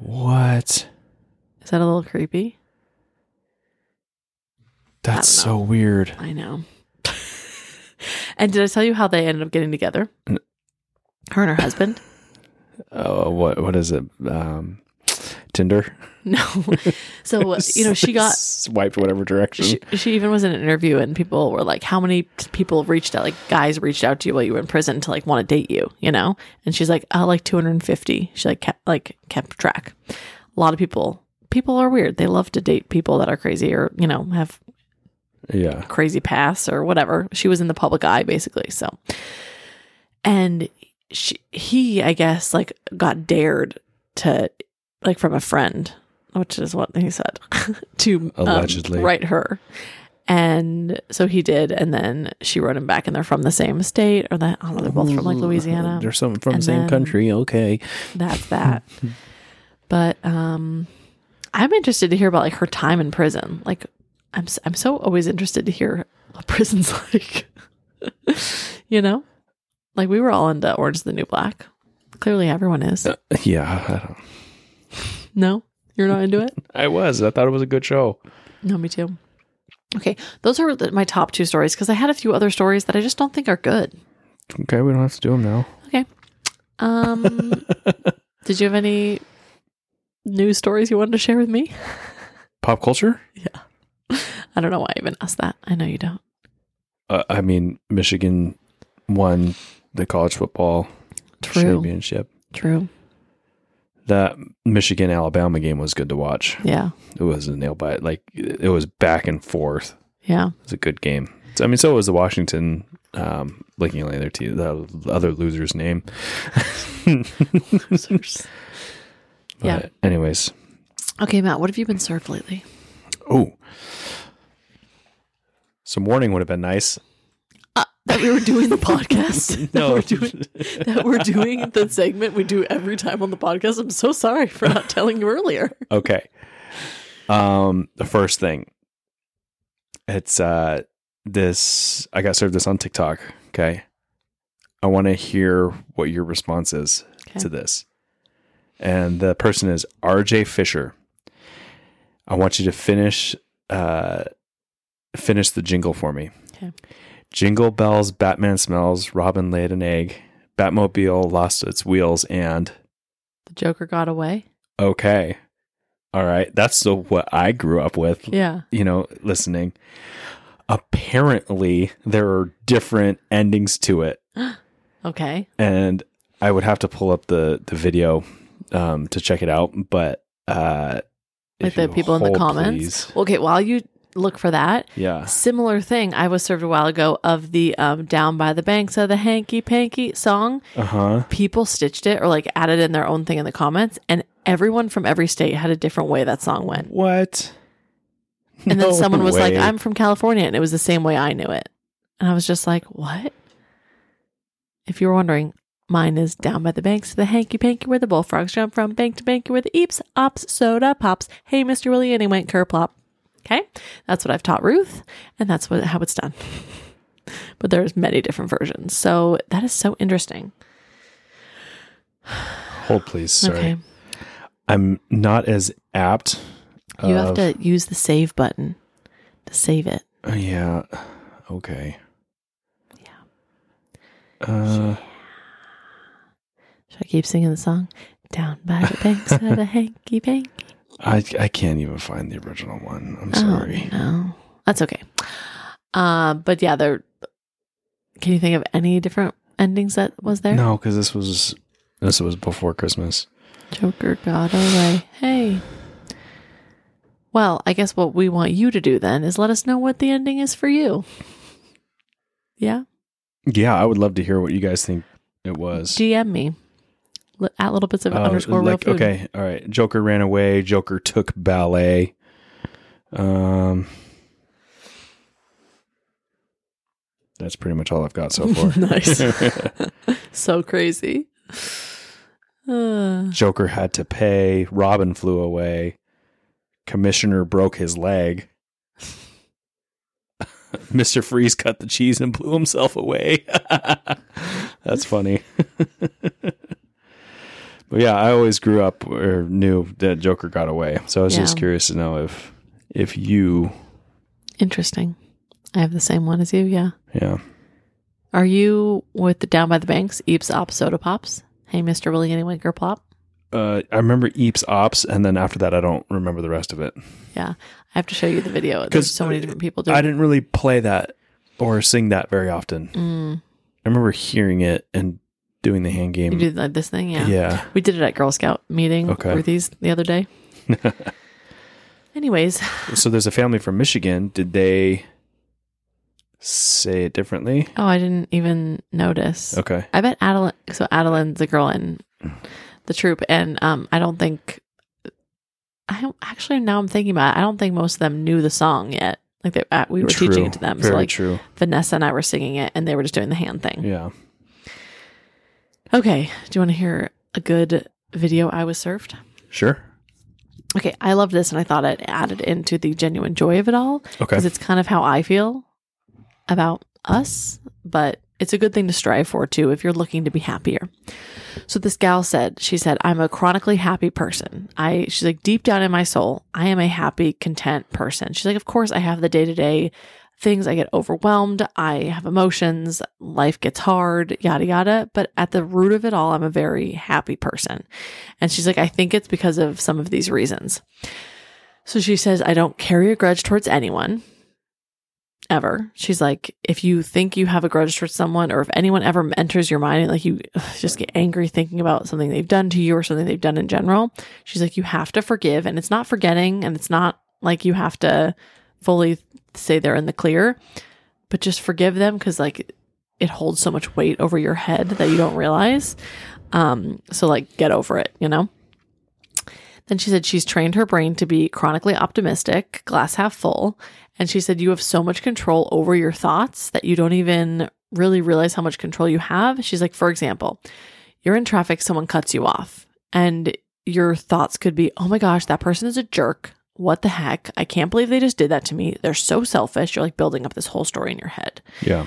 What? Is that a little creepy? That's so weird. I know. and did I tell you how they ended up getting together? Her and her husband. Oh, what what is it? Um Tinder? No. So you know she got swiped whatever direction. she, she even was in an interview and people were like how many people reached out like guys reached out to you while you were in prison to like want to date you you know and she's like oh like 250 she like kept like kept track a lot of people people are weird they love to date people that are crazy or you know have yeah. crazy pasts or whatever she was in the public eye basically so and she, he i guess like got dared to like from a friend which is what he said to um, Allegedly. write her. And so he did and then she wrote him back and they're from the same state or that i don't know they're both from like louisiana. They're some from the same country. Okay. that's that. But um i'm interested to hear about like her time in prison. Like i'm i'm so always interested to hear what prison's like. You know? Like we were all into orange is the new black. Clearly everyone is. Yeah, I, don't, no you're not into it I was. I thought it was a good show. no me too okay those are the, my top two stories because i had a few other stories that i just don't think are good Okay, we don't have to do them now. okay um did you have any news stories you wanted to share with me Pop culture? Yeah. I don't know why I even asked that. I know you don't. Uh, I mean, Michigan won the college football True. championship. True. That Michigan Alabama game was good to watch. Yeah. It was a nail bite. Like it was back and forth. Yeah. It was a good game. I mean, so was the Washington um, blinking on the other team, the other loser's name. Losers. Yeah. Anyways, Okay, Matt, what have you been served lately? oh, some warning would have been nice. That we were doing the podcast. No. that we're doing that we're doing the segment we do every time on the podcast. I'm so sorry for not telling you earlier. Okay. Um, the first thing, it's uh this. I got served this on TikTok. Okay. I want to hear what your response is Okay. to this, and the person is R.J. Fisher. I want you to finish uh finish the jingle for me. Okay. Jingle bells, Batman smells, Robin laid an egg, Batmobile lost its wheels, and The Joker got away. Okay. All right. That's the what I grew up with, Yeah. you know, listening. Apparently, there are different endings to it. Okay. And I would have to pull up the the video um to check it out, but uh Like the people in the comments. please. Okay, while you look for that, Yeah. similar thing I was served a while ago of the um, Down by the Banks of the Hanky Panky song. Uh-huh. People stitched it or like added in their own thing in the comments, and everyone from every state had a different way that song went. What? And then No someone was like. I'm from California, and it was the same way I knew it. And I was just like, what? If you were wondering, mine is down by the banks of the hanky panky where the bullfrogs jump from bank to bank where the eeps, ops, soda pops. Hey, Mr. Willie, and he went kerplop. Okay, that's what I've taught Ruth, and that's what how it's done. but there's many different versions, so that is so interesting. Hold please. Sorry. Okay, I'm not as apt. you have to use the save button to save it. Uh, yeah. Okay. Yeah. Uh Should I keep singing the song? Down by the banks of the hanky panky. I I can't even find the original one. I'm Oh, sorry. no, that's okay. Uh, but yeah, there. Can you think of any different endings that was there? No, because this was this was before Christmas. Joker got away. Hey. Well, I guess what we want you to do then is let us know what the ending is for you. Yeah, Yeah, I would love to hear what you guys think it was. DM me at little bits of Uh, underscore real food. okay, all right. Joker ran away. Joker took ballet. Um, that's pretty much all I've got so far. Nice. so crazy. Uh, Joker had to pay. Robin flew away. Commissioner broke his leg. Mr. Freeze cut the cheese and blew himself away. That's funny. But yeah, I always grew up or knew that Joker got away. So I was just curious to know if if you interesting. I have the same one as you. Yeah. yeah. Are you with the Down by the Banks, Eeps, Ops, Soda Pops? Hey, Mr. Willie Any Winker Plop? Uh, I remember Eeps Ops, and then after that, I don't remember the rest of it. Yeah. I have to show you the video. There's so many different people doing I didn't really play that or sing that very often. Mm, I remember hearing it and doing the hand game. you did like this thing? Yeah. yeah. We did it at Girl Scout meeting Okay. with these the other day. Anyways, So there's a family from Michigan. Did they say it differently? oh, I didn't even notice. Okay. I bet Adeline. So Adeline's the girl in the troop, and um, I don't think. I don't actually now I'm thinking about it. I don't think most of them knew the song yet. Like they, uh, we were True. teaching it to them. Very so like true. Vanessa and I were singing it, and they were just doing the hand thing. Yeah. Okay. Do you want to hear a good video I was served? Sure. Okay. I love this, and I thought it added into the genuine joy of it all Okay. because it's kind of how I feel about us, but it's a good thing to strive for too if you're looking to be happier. So this gal said, she said, I'm a chronically happy person. I she's like deep down in my soul, I am a happy, content person. She's like, of course I have the day-to-day things. I get overwhelmed, I have emotions, life gets hard, yada yada, but at the root of it all, I'm a very happy person. And she's like, I think it's because of some of these reasons. So she says, I don't carry a grudge towards anyone ever. She's like, if you think you have a grudge towards someone, or if anyone ever enters your mind like you just get angry thinking about something they've done to you or something they've done in general, she's like, you have to forgive. And it's not forgetting, and it's not like you have to fully say they're in the clear, but just forgive them because like it holds so much weight over your head that you don't realize. Um, so like get over it, you know? Then she said she's trained her brain to be chronically optimistic, glass half full. And she said you have so much control over your thoughts that you don't even really realize how much control you have. She's like, for example, you're in traffic, someone cuts you off, and your thoughts could be, oh my gosh, that person is a jerk. What the heck? I can't believe they just did that to me. They're so selfish. You're like building up this whole story in your head. Yeah.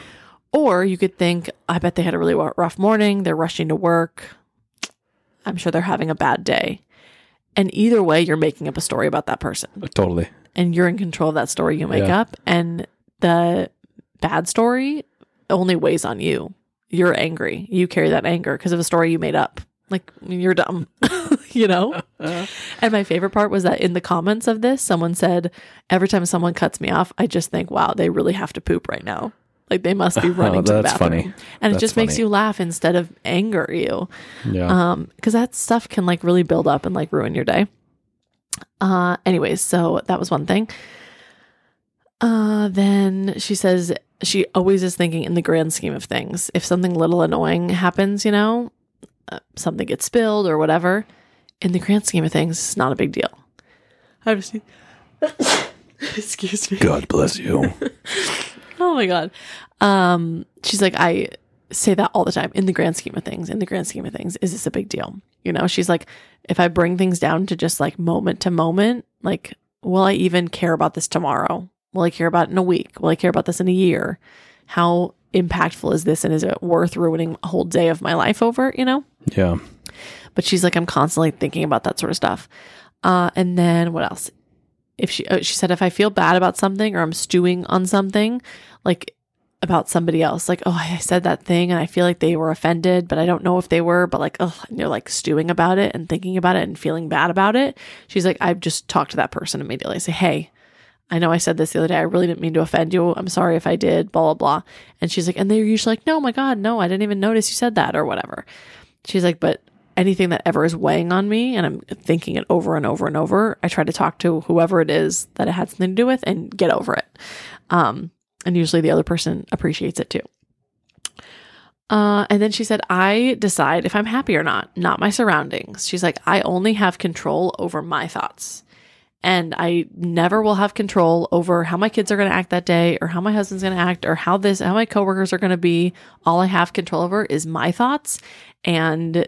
Or you could think, I bet they had a really rough morning. They're rushing to work. I'm sure they're having a bad day. And either way, you're making up a story about that person uh, Totally. and you're in control of that story you make Yeah. up. And the bad story only weighs on you. You're angry. You carry that anger because of a story you made up. Like you're dumb, you know? and my favorite part was that in the comments of this, someone said, Every time someone cuts me off, I just think, wow, they really have to poop right now. Like they must be running to the that's bathroom. funny. And it That's just makes you laugh instead of anger you Yeah. um because that stuff can like really build up and like ruin your day uh anyways so that was one thing uh then she says she always is thinking in the grand scheme of things if something little annoying happens you know uh, something gets spilled or whatever in the grand scheme of things it's not a big deal i've seen excuse me God bless you. Oh my god. Um, she's like, I say that all the time. In the grand scheme of things, in the grand scheme of things, is this a big deal? You know, she's like, if I bring things down to just like moment to moment, like, will I even care about this tomorrow? Will I care about it in a week? Will I care about this in a year? How impactful is this? And is it worth ruining a whole day of my life over? You know? yeah. But she's like i'm constantly thinking about that sort of stuff uh, and then what else if she oh, she said if i feel bad about something or i'm stewing on something like about somebody else like oh i said that thing and i feel like they were offended but i don't know if they were but like oh and you're like stewing about it and thinking about it and feeling bad about it she's like i've just talked to that person immediately I say hey I know I said this the other day. I really didn't mean to offend you. I'm sorry if I did, blah, blah, blah. And she's like, and they're usually like, no, my God, no, I didn't even notice you said that or whatever. She's like, but anything that ever is weighing on me and I'm thinking it over and over and over, I try to talk to whoever it is that it had something to do with and get over it. Um, and usually the other person appreciates it too. Uh, and then she said, I decide if I'm happy or not, not my surroundings. She's like, I only have control over my thoughts. And I never will have control over how my kids are going to act that day or how my husband's going to act or how this, how my coworkers are going to be. All I have control over is my thoughts. And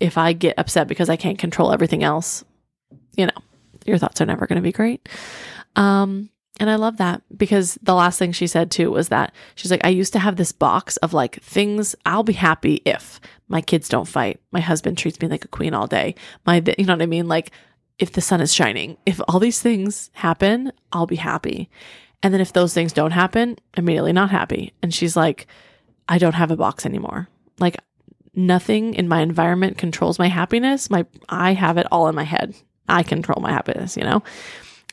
if I get upset because I can't control everything else, you know, your thoughts are never going to be great. Um, and I love that because the last thing she said too was that she's like, I used to have this box of like things I'll be happy if my kids don't fight, my husband treats me like a queen all day, my, you know what I mean? Like, if the sun is shining, if all these things happen, I'll be happy. And then if those things don't happen, immediately not happy. And she's like, I don't have a box anymore. Like, nothing in my environment controls my happiness. My I have it all in my head. I control my happiness, you know?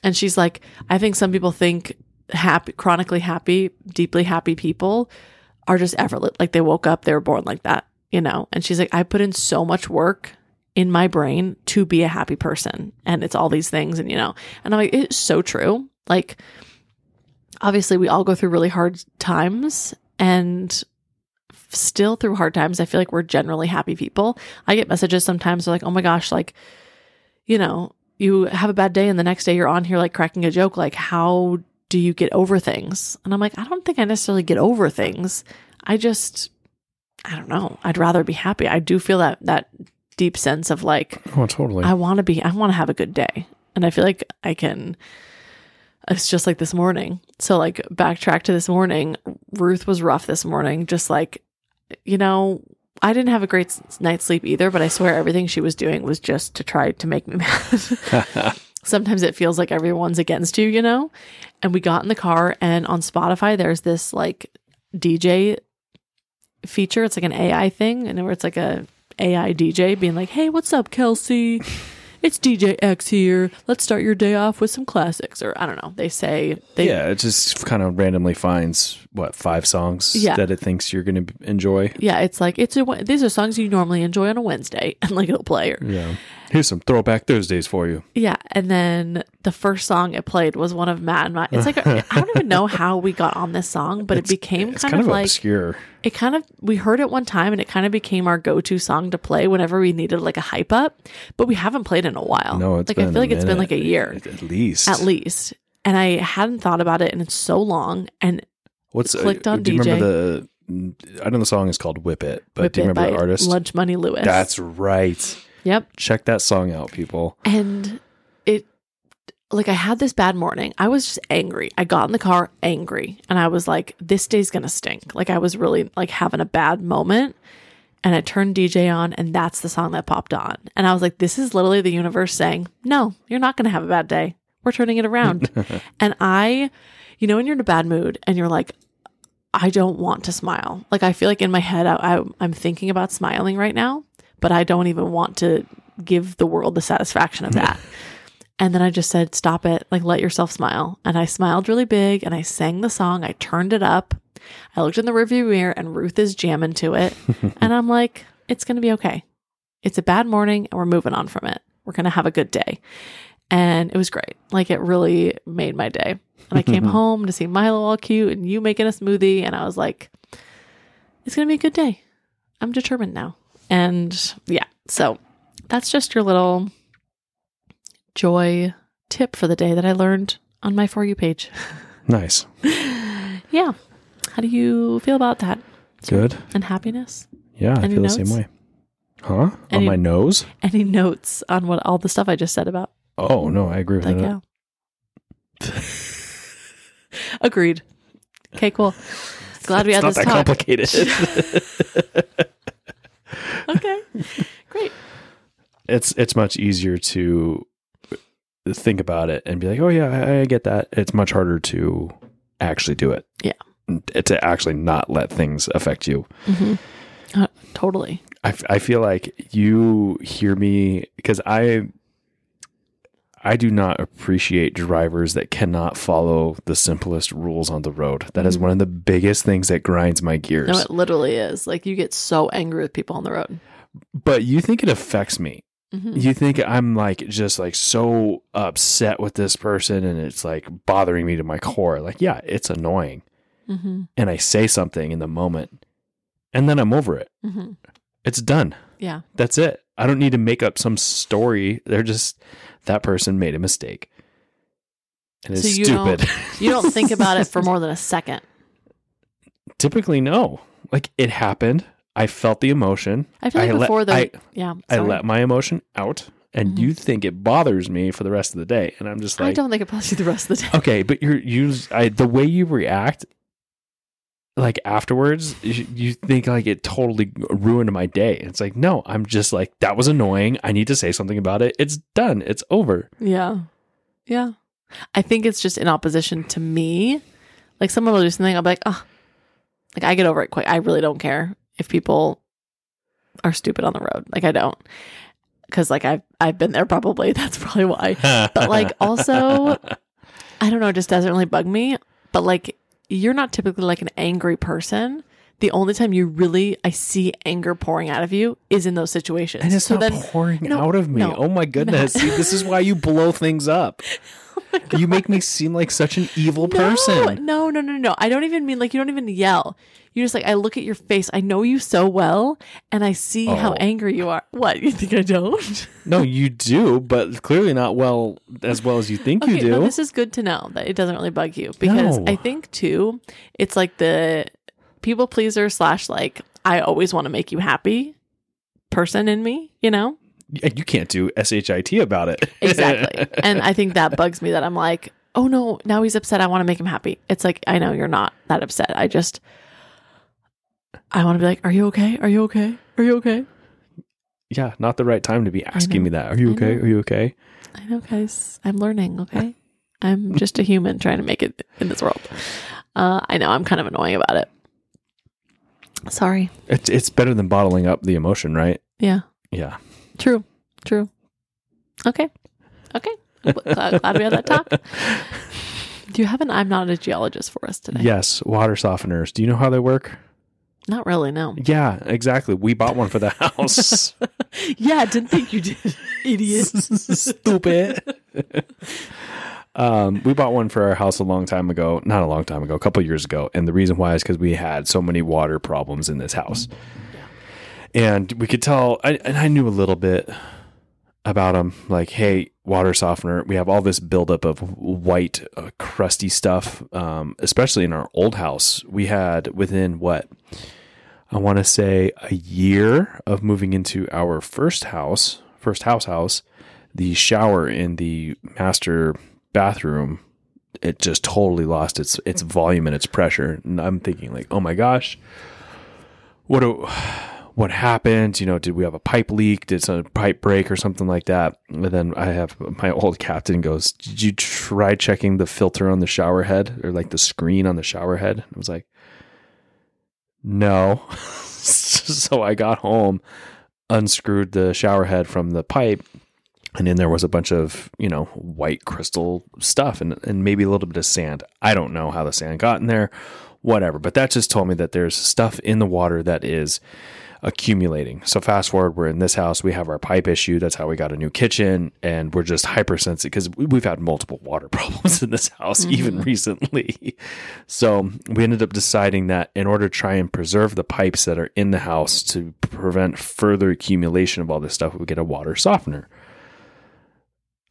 And she's like, I think some people think happy, chronically happy, deeply happy people are just effortless. Like they woke up, they were born like that, you know? And she's like, I put in so much work in my brain to be a happy person. And it's all these things. And, you know, and I'm like, it's so true. Like, obviously, we all go through really hard times. And still through hard times, I feel like we're generally happy people. I get messages sometimes like, oh my gosh, like, you know, you have a bad day and the next day you're on here like cracking a joke. Like, how do you get over things? And I'm like, I don't think I necessarily get over things. I just, I don't know. I'd rather be happy. I do feel that, that deep sense of like, Oh, totally. I want to be, I want to have a good day. And I feel like I can, it's just like this morning. So, like, backtrack to this morning. Ruth was rough this morning. Just like, you know, I didn't have a great night's sleep either, but I swear everything she was doing was just to try to make me mad. Sometimes it feels like everyone's against you, you know? And we got in the car, and on Spotify, there's this like DJ feature. It's like an AI thing, and where it's like a AI DJ being like, "Hey, what's up, Kelsey? It's DJ X here. Let's start your day off with some classics." Or I don't know. They say they yeah, it just kind of randomly finds what five songs Yeah. that it thinks you're going to enjoy. yeah, it's like it's a these are songs you normally enjoy on a Wednesday, and like it'll play. Or, Yeah. Here's some throwback Thursdays for you. yeah, and then the first song it played was one of Matt and Matt. It's like I don't even know how we got on this song, but it became It's kind, kind, of, of, like obscure. it kind of we heard it one time and it kind of became our go-to song to play whenever we needed like a hype up but we haven't played in a while No, it's like i feel like it's been like a year at, at least. at least and i hadn't thought about it and it's so long and What's uh, clicked on do you remember the I know the song is called "Whip It," but Whip do you remember the artist? Lunch Money Lewis. That's right. yep. Check that song out, people. And it, like, I had this bad morning. I was just angry. I got in the car angry and I was like, this day's going to stink. Like, I was really like having a bad moment. And I turned DJ on and that's the song that popped on. And I was like, this is literally the universe saying, no, you're not going to have a bad day. We're turning it around. and I, you know, when you're in a bad mood and you're like, I don't want to smile. Like, I feel like in my head, I, I, I'm thinking about smiling right now, but I don't even want to give the world the satisfaction of that. And then I just said, stop it. Like, let yourself smile. And I smiled really big and I sang the song. I turned it up. I looked in the rearview mirror and Ruth is jamming to it. and I'm like, it's going to be okay. It's a bad morning and we're moving on from it. We're going to have a good day. And it was great. Like, it really made my day. And I came home to see Milo all cute and you making a smoothie. And I was like, it's going to be a good day. I'm determined now. And yeah, so that's just your little joy tip for the day that I learned on my For You page. Nice. yeah. How do you feel about that? Good. And happiness? Yeah, I feel notes? the same way. Huh? Any- On my nose? Any notes on what all the stuff I just said about Oh no, I agree with that that. Agreed. Okay, cool. Glad we it's had not this that talk. complicated. Okay. Great. it's it's much easier to think about it and be like, oh yeah, I, I get that. It's much harder to actually do it. Yeah. To actually not let things affect you. hmm Uh, totally. I, f- I feel like you hear me because I I do not appreciate drivers that cannot follow the simplest rules on the road. That is Mhm. one of the biggest things that grinds my gears. No, it literally is. Like you get so angry with people on the road. but you think it affects me. hmm You think I'm like just like so upset with this person and it's like bothering me to my core. Like, yeah, it's annoying. hmm And I say something in the moment and then I'm over it. hmm It's done. Yeah. That's it. I don't need to make up some story. They're just that person made a mistake. And it's So you stupid. You don't think about it for more than a second. Typically no. Like it happened. I felt the emotion. I feel like I let- before the I- yeah. I let my emotion out and Mhm. you think it bothers me for the rest of the day. And I'm just like I don't think it bothers you the rest of the day. Okay, but you're you I the way you react like afterwards, you, think like it totally ruined my day. It's like, no, I'm just like that was annoying. I need to say something about it. It's done. It's over. Yeah. Yeah. I think it's just in opposition to me. Like someone will do something, I'll be like, oh, like I get over it quick. I really don't care if people are stupid on the road. Like I don't. Cause like I've I've been there probably. That's probably why. But like also I don't know, it just doesn't really bug me. But like you're not typically like an angry person. The only time you really I see anger pouring out of you is in those situations. and it's so not then pouring no, out of me. no, oh my goodness. This is why you blow things up. you make me seem like such an evil person. No, no, no, no, no. I don't even mean like you don't even yell. You're just like I look at your face. I know you so well, and I see how Oh. angry you are. What you think I don't? No, you do, but clearly not well as well as you think you do. no, this is good to know that it doesn't really bug you because No. I think too, it's like the people pleaser slash like I always want to make you happy person in me. You know you can't do shit about it. exactly, and I think that bugs me that I'm like. Oh no, now he's upset. I want to make him happy. It's like, I know you're not that upset. I just, I want to be like, Are you okay? Are you okay? Are you okay? yeah, not the right time to be asking me that. Are you I okay? know. Are you okay? I know, guys. I'm learning. Okay, I'm just a human trying to make it in this world. Uh, I know I'm kind of annoying about it. Sorry. It's it's better than bottling up the emotion, right? Yeah. Yeah. True. True. Okay. Okay. glad, glad we had that talk. Do you have an I'm not a geologist for us today? Yes, water softeners. Do you know how they work? Not really. No. Yeah, exactly. We bought one for the house. Yeah. Didn't think you did, idiot. Stupid. um, we bought one for our house a long time ago. Not a long time ago, a couple years ago. And the reason why is because we had so many water problems in this house. And we could tell, I, and I knew a little bit about them like hey water softener we have all this buildup of white uh, crusty stuff um, especially in our old house. We had within what i want to say a year of moving into our first house first house house the shower in the master bathroom it just totally lost its its volume and its pressure. And i'm thinking like oh my gosh what do what happened? You know, did we have a pipe leak? Did some pipe break or something like that? And then I have my old captain goes, Did you try checking the filter on the shower head or like the screen on the shower head? I was like, No. so I got home, unscrewed the shower head from the pipe, and in there was a bunch of, you know, white crystal stuff and, and maybe a little bit of sand. I don't know how the sand got in there, whatever. But that just told me that there's stuff in the water that is accumulating. So fast forward, we're in this house. We have our pipe issue. That's how we got a new kitchen, and we're just hypersensitive because we've had multiple water problems in this house even mm-hmm. recently. So we ended up deciding that in order to try and preserve the pipes that are in the house to prevent further accumulation of all this stuff, we get a water softener.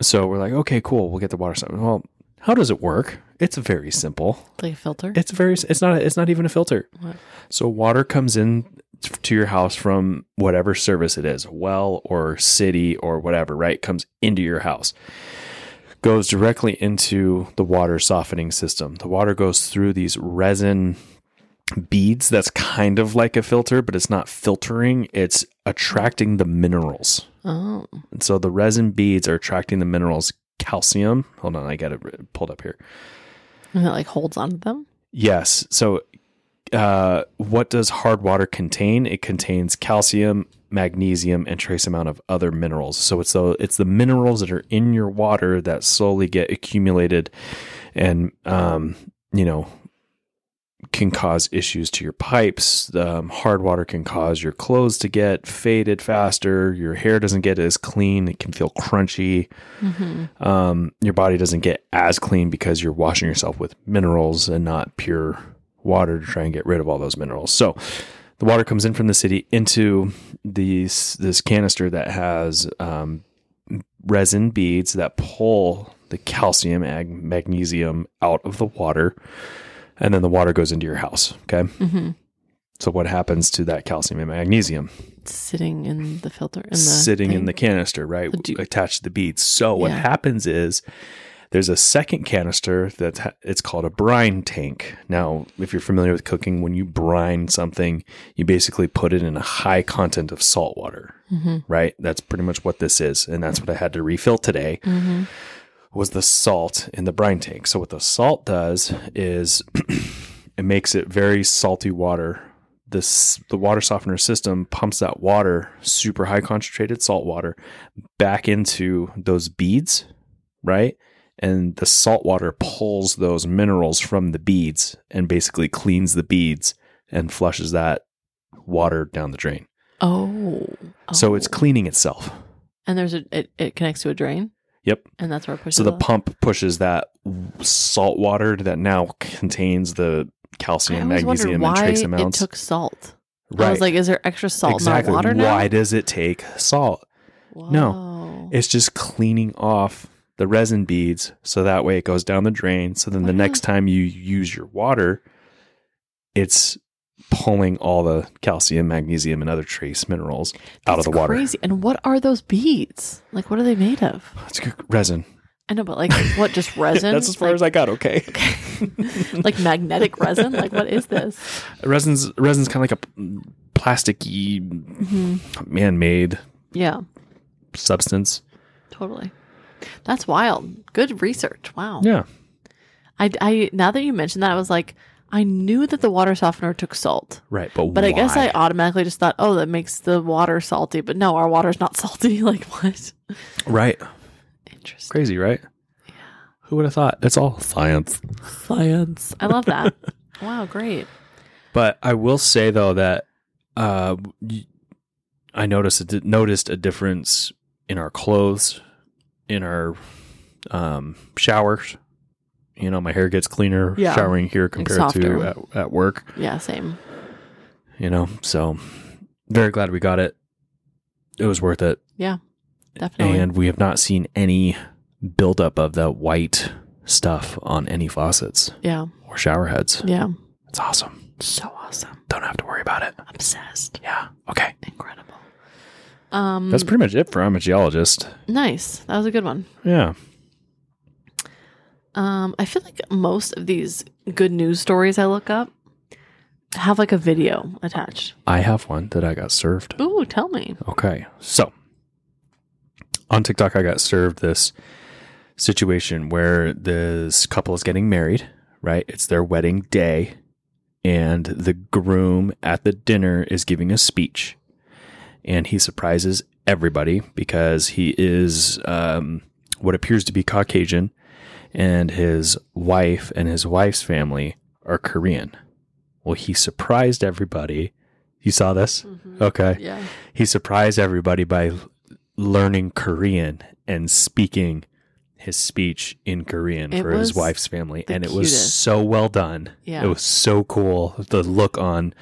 So we're like, okay, cool. We'll get the water softener. Well, how does it work? It's very simple. Like a filter. It's very. It's not. It's not even a filter. What? So water comes in to your house from whatever service it is, well or city or whatever. Right, comes into your house, goes directly into the water softening system. The water goes through these resin beads. That's kind of like a filter, but it's not filtering. It's attracting the minerals. oh, And so the resin beads are attracting the minerals calcium. Hold on, I got it pulled up here. and it like holds onto them. Yes. So, uh, what does hard water contain? It contains calcium, magnesium, and trace amount of other minerals. So it's the it's the minerals that are in your water that slowly get accumulated, and um, you know, can cause issues to your pipes. Um, hard water can cause your clothes to get faded faster. Your hair doesn't get as clean. It can feel crunchy Mm-hmm. um, your body doesn't get as clean because you're washing yourself with minerals and not pure water to try and get rid of all those minerals. So the water comes in from the city into these this canister that has um, resin beads that pull the calcium and magnesium out of the water, and then the water goes into your house. Okay. Mm-hmm. So what happens to that calcium and magnesium? Sitting in the filter. In the sitting in the canister, right? Do- attached to the beads. So what happens is there's a second canister that ha- it's called a brine tank. Now, if you're familiar with cooking, when you brine something, you basically put it in a high content of salt water, Mhm. right? That's pretty much what this is, and that's what I had to refill today Mhm. was the salt in the brine tank. So what the salt does is it makes it very salty water. This the water softener system pumps that water, super high concentrated salt water, back into those beads, right? And the salt water pulls those minerals from the beads and basically cleans the beads and flushes that water down the drain. Oh. So it's Oh. cleaning itself. and there's a it, it connects to a drain, Yep. and that's where it pushes. So the it. pump pushes that salt water that now contains the calcium, magnesium, and trace it took salt. right. I was like, is there extra salt exactly. in the water now? Why does it take salt? Whoa. It's just cleaning off the resin beads so that way it goes down the drain. So then the next time you use your water, it's pulling all the calcium, magnesium, and other trace minerals out of the water. Crazy. And what are those beads? Like, what are they made of? It's good resin. I know, but like, what? Just resin? That's as far like, as I got. Okay. like magnetic resin. Like, what is this? Resin's resin's kind of like a plasticky, Mm-hmm. man-made Yeah, substance. totally. That's wild. Good research. Wow. Yeah. I, I now that you mentioned that, I was like, I knew that the water softener took salt, Right. But but I guess I automatically just thought, oh, that makes the water salty. But no, our water's not salty. like what? right. Interesting. Crazy, right? Yeah. Who would have thought? It's all science. Science. I love that. wow, great. But I will say though that uh, I noticed a noticed a difference in our clothes, in our um, showers. You know, my hair gets cleaner Yeah. showering here compared to at, at work. Yeah, same. You know, so very glad we got it. It was worth it. Yeah. definitely. and we have not seen any buildup of that white stuff on any faucets yeah. or shower heads. Yeah. It's awesome. So awesome. Don't have to worry about it. Obsessed. Yeah. Okay. Incredible. Um That's pretty much it for I'm a geologist. nice. That was a good one. Yeah. Um I feel like most of these good news stories I look up have like a video attached. I have one that I got served. Ooh, tell me. Okay. So on TikTok, I got served this situation where this couple is getting married, right? It's their wedding day, and the groom at the dinner is giving a speech. And he surprises everybody because he is um, what appears to be Caucasian, and his wife and his wife's family are Korean. Well, he surprised everybody. You saw this? Okay Yeah. he surprised everybody by learning Korean and speaking his speech in Korean It for his wife's family. And it was so well done. Yeah. It was so cool. The look on,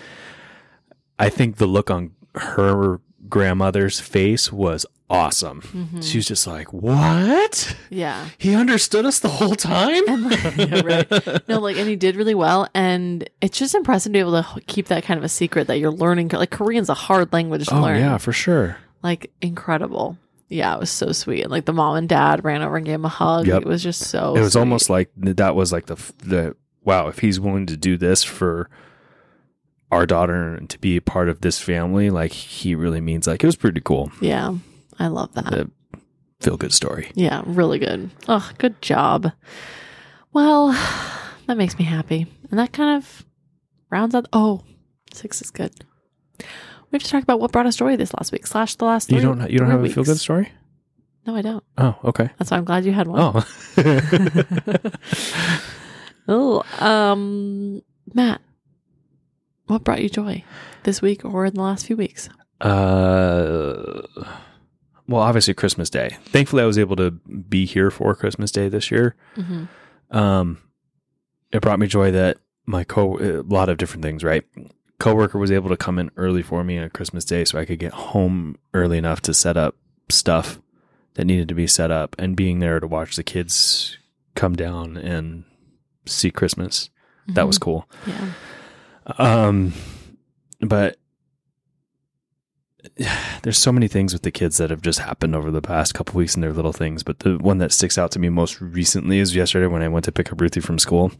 I think the look on her grandmother's face was awesome. Mm-hmm. She was just like, What? Yeah. He understood us the whole time? yeah, right. No, like, and he did really well, and it's just impressive to be able to keep that kind of a secret that you're learning. Like Korean's a hard language to oh, learn. yeah, for sure. like incredible. Yeah, it was so sweet. And like the mom and dad ran over and gave him a hug. Yep. It was just so. it was sweet. almost like that was like the the wow if he's willing to do this for our daughter and to be a part of this family like he really means like it was pretty cool yeah. I love that. the feel good story Yeah, really good. Oh, good job. Well, that makes me happy, and that kind of rounds out. Oh, six is good. We have to talk about what brought us joy this last week slash the last. you don't you don't have a feel good story No, I don't. oh okay That's why I'm glad you had one. oh Oh, um, Matt, what brought you joy this week or in the last few weeks? uh well obviously christmas day thankfully i was able to be here for christmas day this year Mm-hmm. um, it brought me joy that my co a lot of different things, right? Coworker was able to come in early for me on Christmas Day, so I could get home early enough to set up stuff that needed to be set up, and being there to watch the kids come down and see Christmas. That was cool. Yeah. Um, but there's so many things with the kids that have just happened over the past couple weeks and they're little things. But the one that sticks out to me most recently is yesterday when I went to pick up Ruthie from school.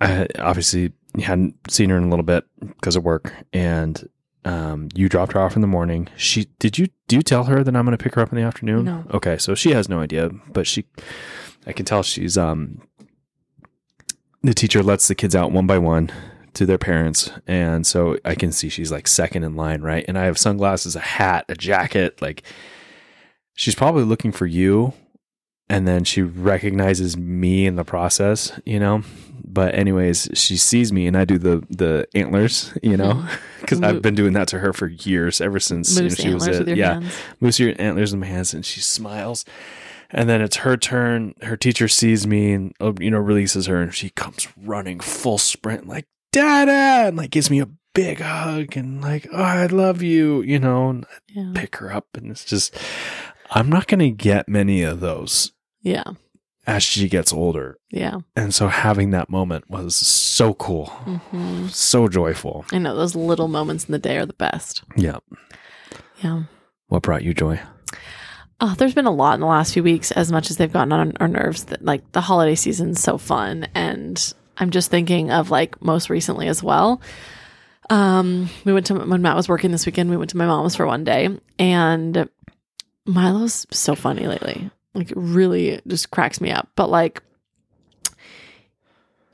I obviously hadn't seen her in a little bit because of work, and um, you dropped her off in the morning. She did you do you tell her that I'm going to pick her up in the afternoon? No. Okay, so she has no idea, but she, I can tell she's um. The teacher lets the kids out one by one to their parents, and so I can see she's like second in line, right? And I have sunglasses, a hat, a jacket. Like she's probably looking for you, and then she recognizes me in the process, you know. But anyways, she sees me, and I do the the antlers, you know, because I've been doing that to her for years, ever since you know, she was a, yeah hands. moves your antlers in my hands and she smiles and then it's her turn her teacher sees me and uh, you know releases her and she comes running full sprint like dada and like gives me a big hug and like oh i love you you know and Yeah. pick her up and it's just i'm not gonna get many of those Yeah. as she gets older Yeah. and so having that moment was so cool hmm so joyful I know those little moments in the day are the best. yeah Yeah. what brought you joy Oh, there's been a lot in the last few weeks, as much as they've gotten on our nerves. That like the holiday season's so fun, and I'm just thinking of like most recently as well. Um, we went to when Matt was working this weekend. We went to my mom's for one day, and Milo's so funny lately. Like, really, just cracks me up. But like,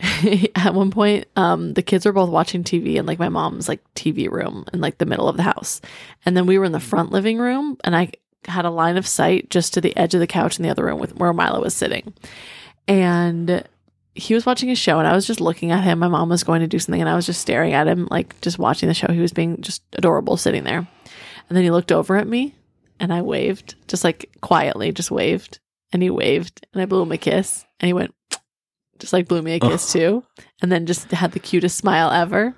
at one point, um, the kids were both watching TV in like my mom's like TV room in like the middle of the house, and then we were in the front living room, and I had a line of sight just to the edge of the couch in the other room with where Milo was sitting. And he was watching a show and I was just looking at him. My mom was going to do something and I was just staring at him, like just watching the show. He was being just adorable sitting there. And then he looked over at me and I waved, just like quietly, just waved. And he waved and I blew him a kiss and he went, just like blew me a kiss too. And then just had the cutest smile ever.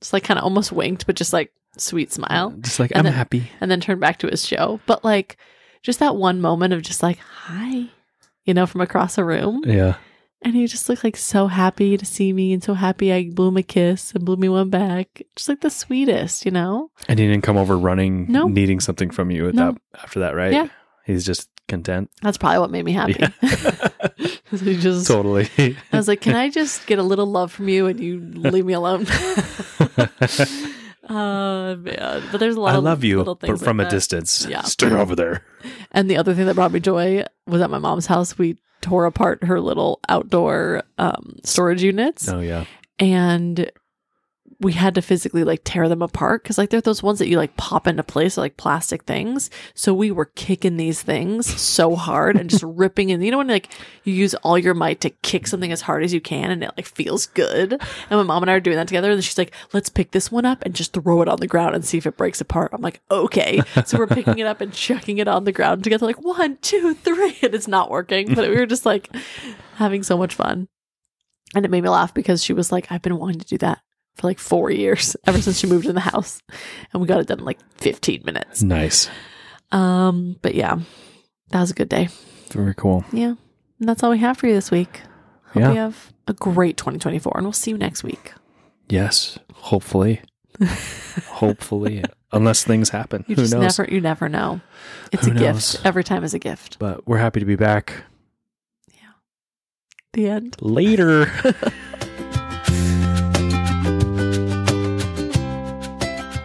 Just like kind of almost winked, but just like sweet smile mm, just like And i'm then- happy and then turned back to his show. But like just that one moment of just like, hi, you know, from across a room. Yeah. And he just looked like so happy to see me and so happy I blew him a kiss and blew me one back. Just like the sweetest, you know? And he didn't come over running, No. needing something from you at No. that after that, right? Yeah. He's just content. That's probably what made me happy. Yeah. So he just, totally. I was like, can I just get a little love from you and you leave me alone? uh, man. But there's a lot I of love you, little but from like a that. distance. Yeah. Stay over there. And the other thing that brought me joy was at my mom's house. We tore apart her little outdoor um, storage units, Oh yeah. and we had to physically like tear them apart because like they're those ones that you like pop into place, like plastic things. So we were kicking these things so hard and just ripping. And you know when like you use all your might to kick something as hard as you can, and it like feels good. And my mom and I are doing that together. And she's like, "Let's pick this one up and just throw it on the ground and see if it breaks apart." I'm like, "Okay." So we're picking it up and chucking it on the ground together, like one, two, three, and it's not working. But we were just like having so much fun. And it made me laugh because she was like, I've been wanting to do that for like four years, ever since she moved in the house. And we got it done in like 15 minutes. Nice. Um, but yeah, that was a good day. Very cool. Yeah. And that's all we have for you this week. Hope Yeah. you have a great 2024 and we'll see you next week. Yes. Hopefully. Hopefully. Unless things happen. You Who just knows? never you never know. It's Who a knows? gift. Every time is a gift. But we're happy to be back. Yeah. The end. Later.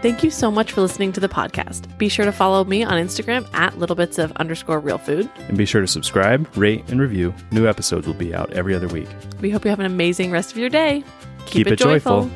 Thank you so much for listening to the podcast. Be sure to follow me on Instagram at little bits of underscore real food. and be sure to subscribe, rate, and review. New episodes will be out every other week. We hope you have an amazing rest of your day. Keep it joyful.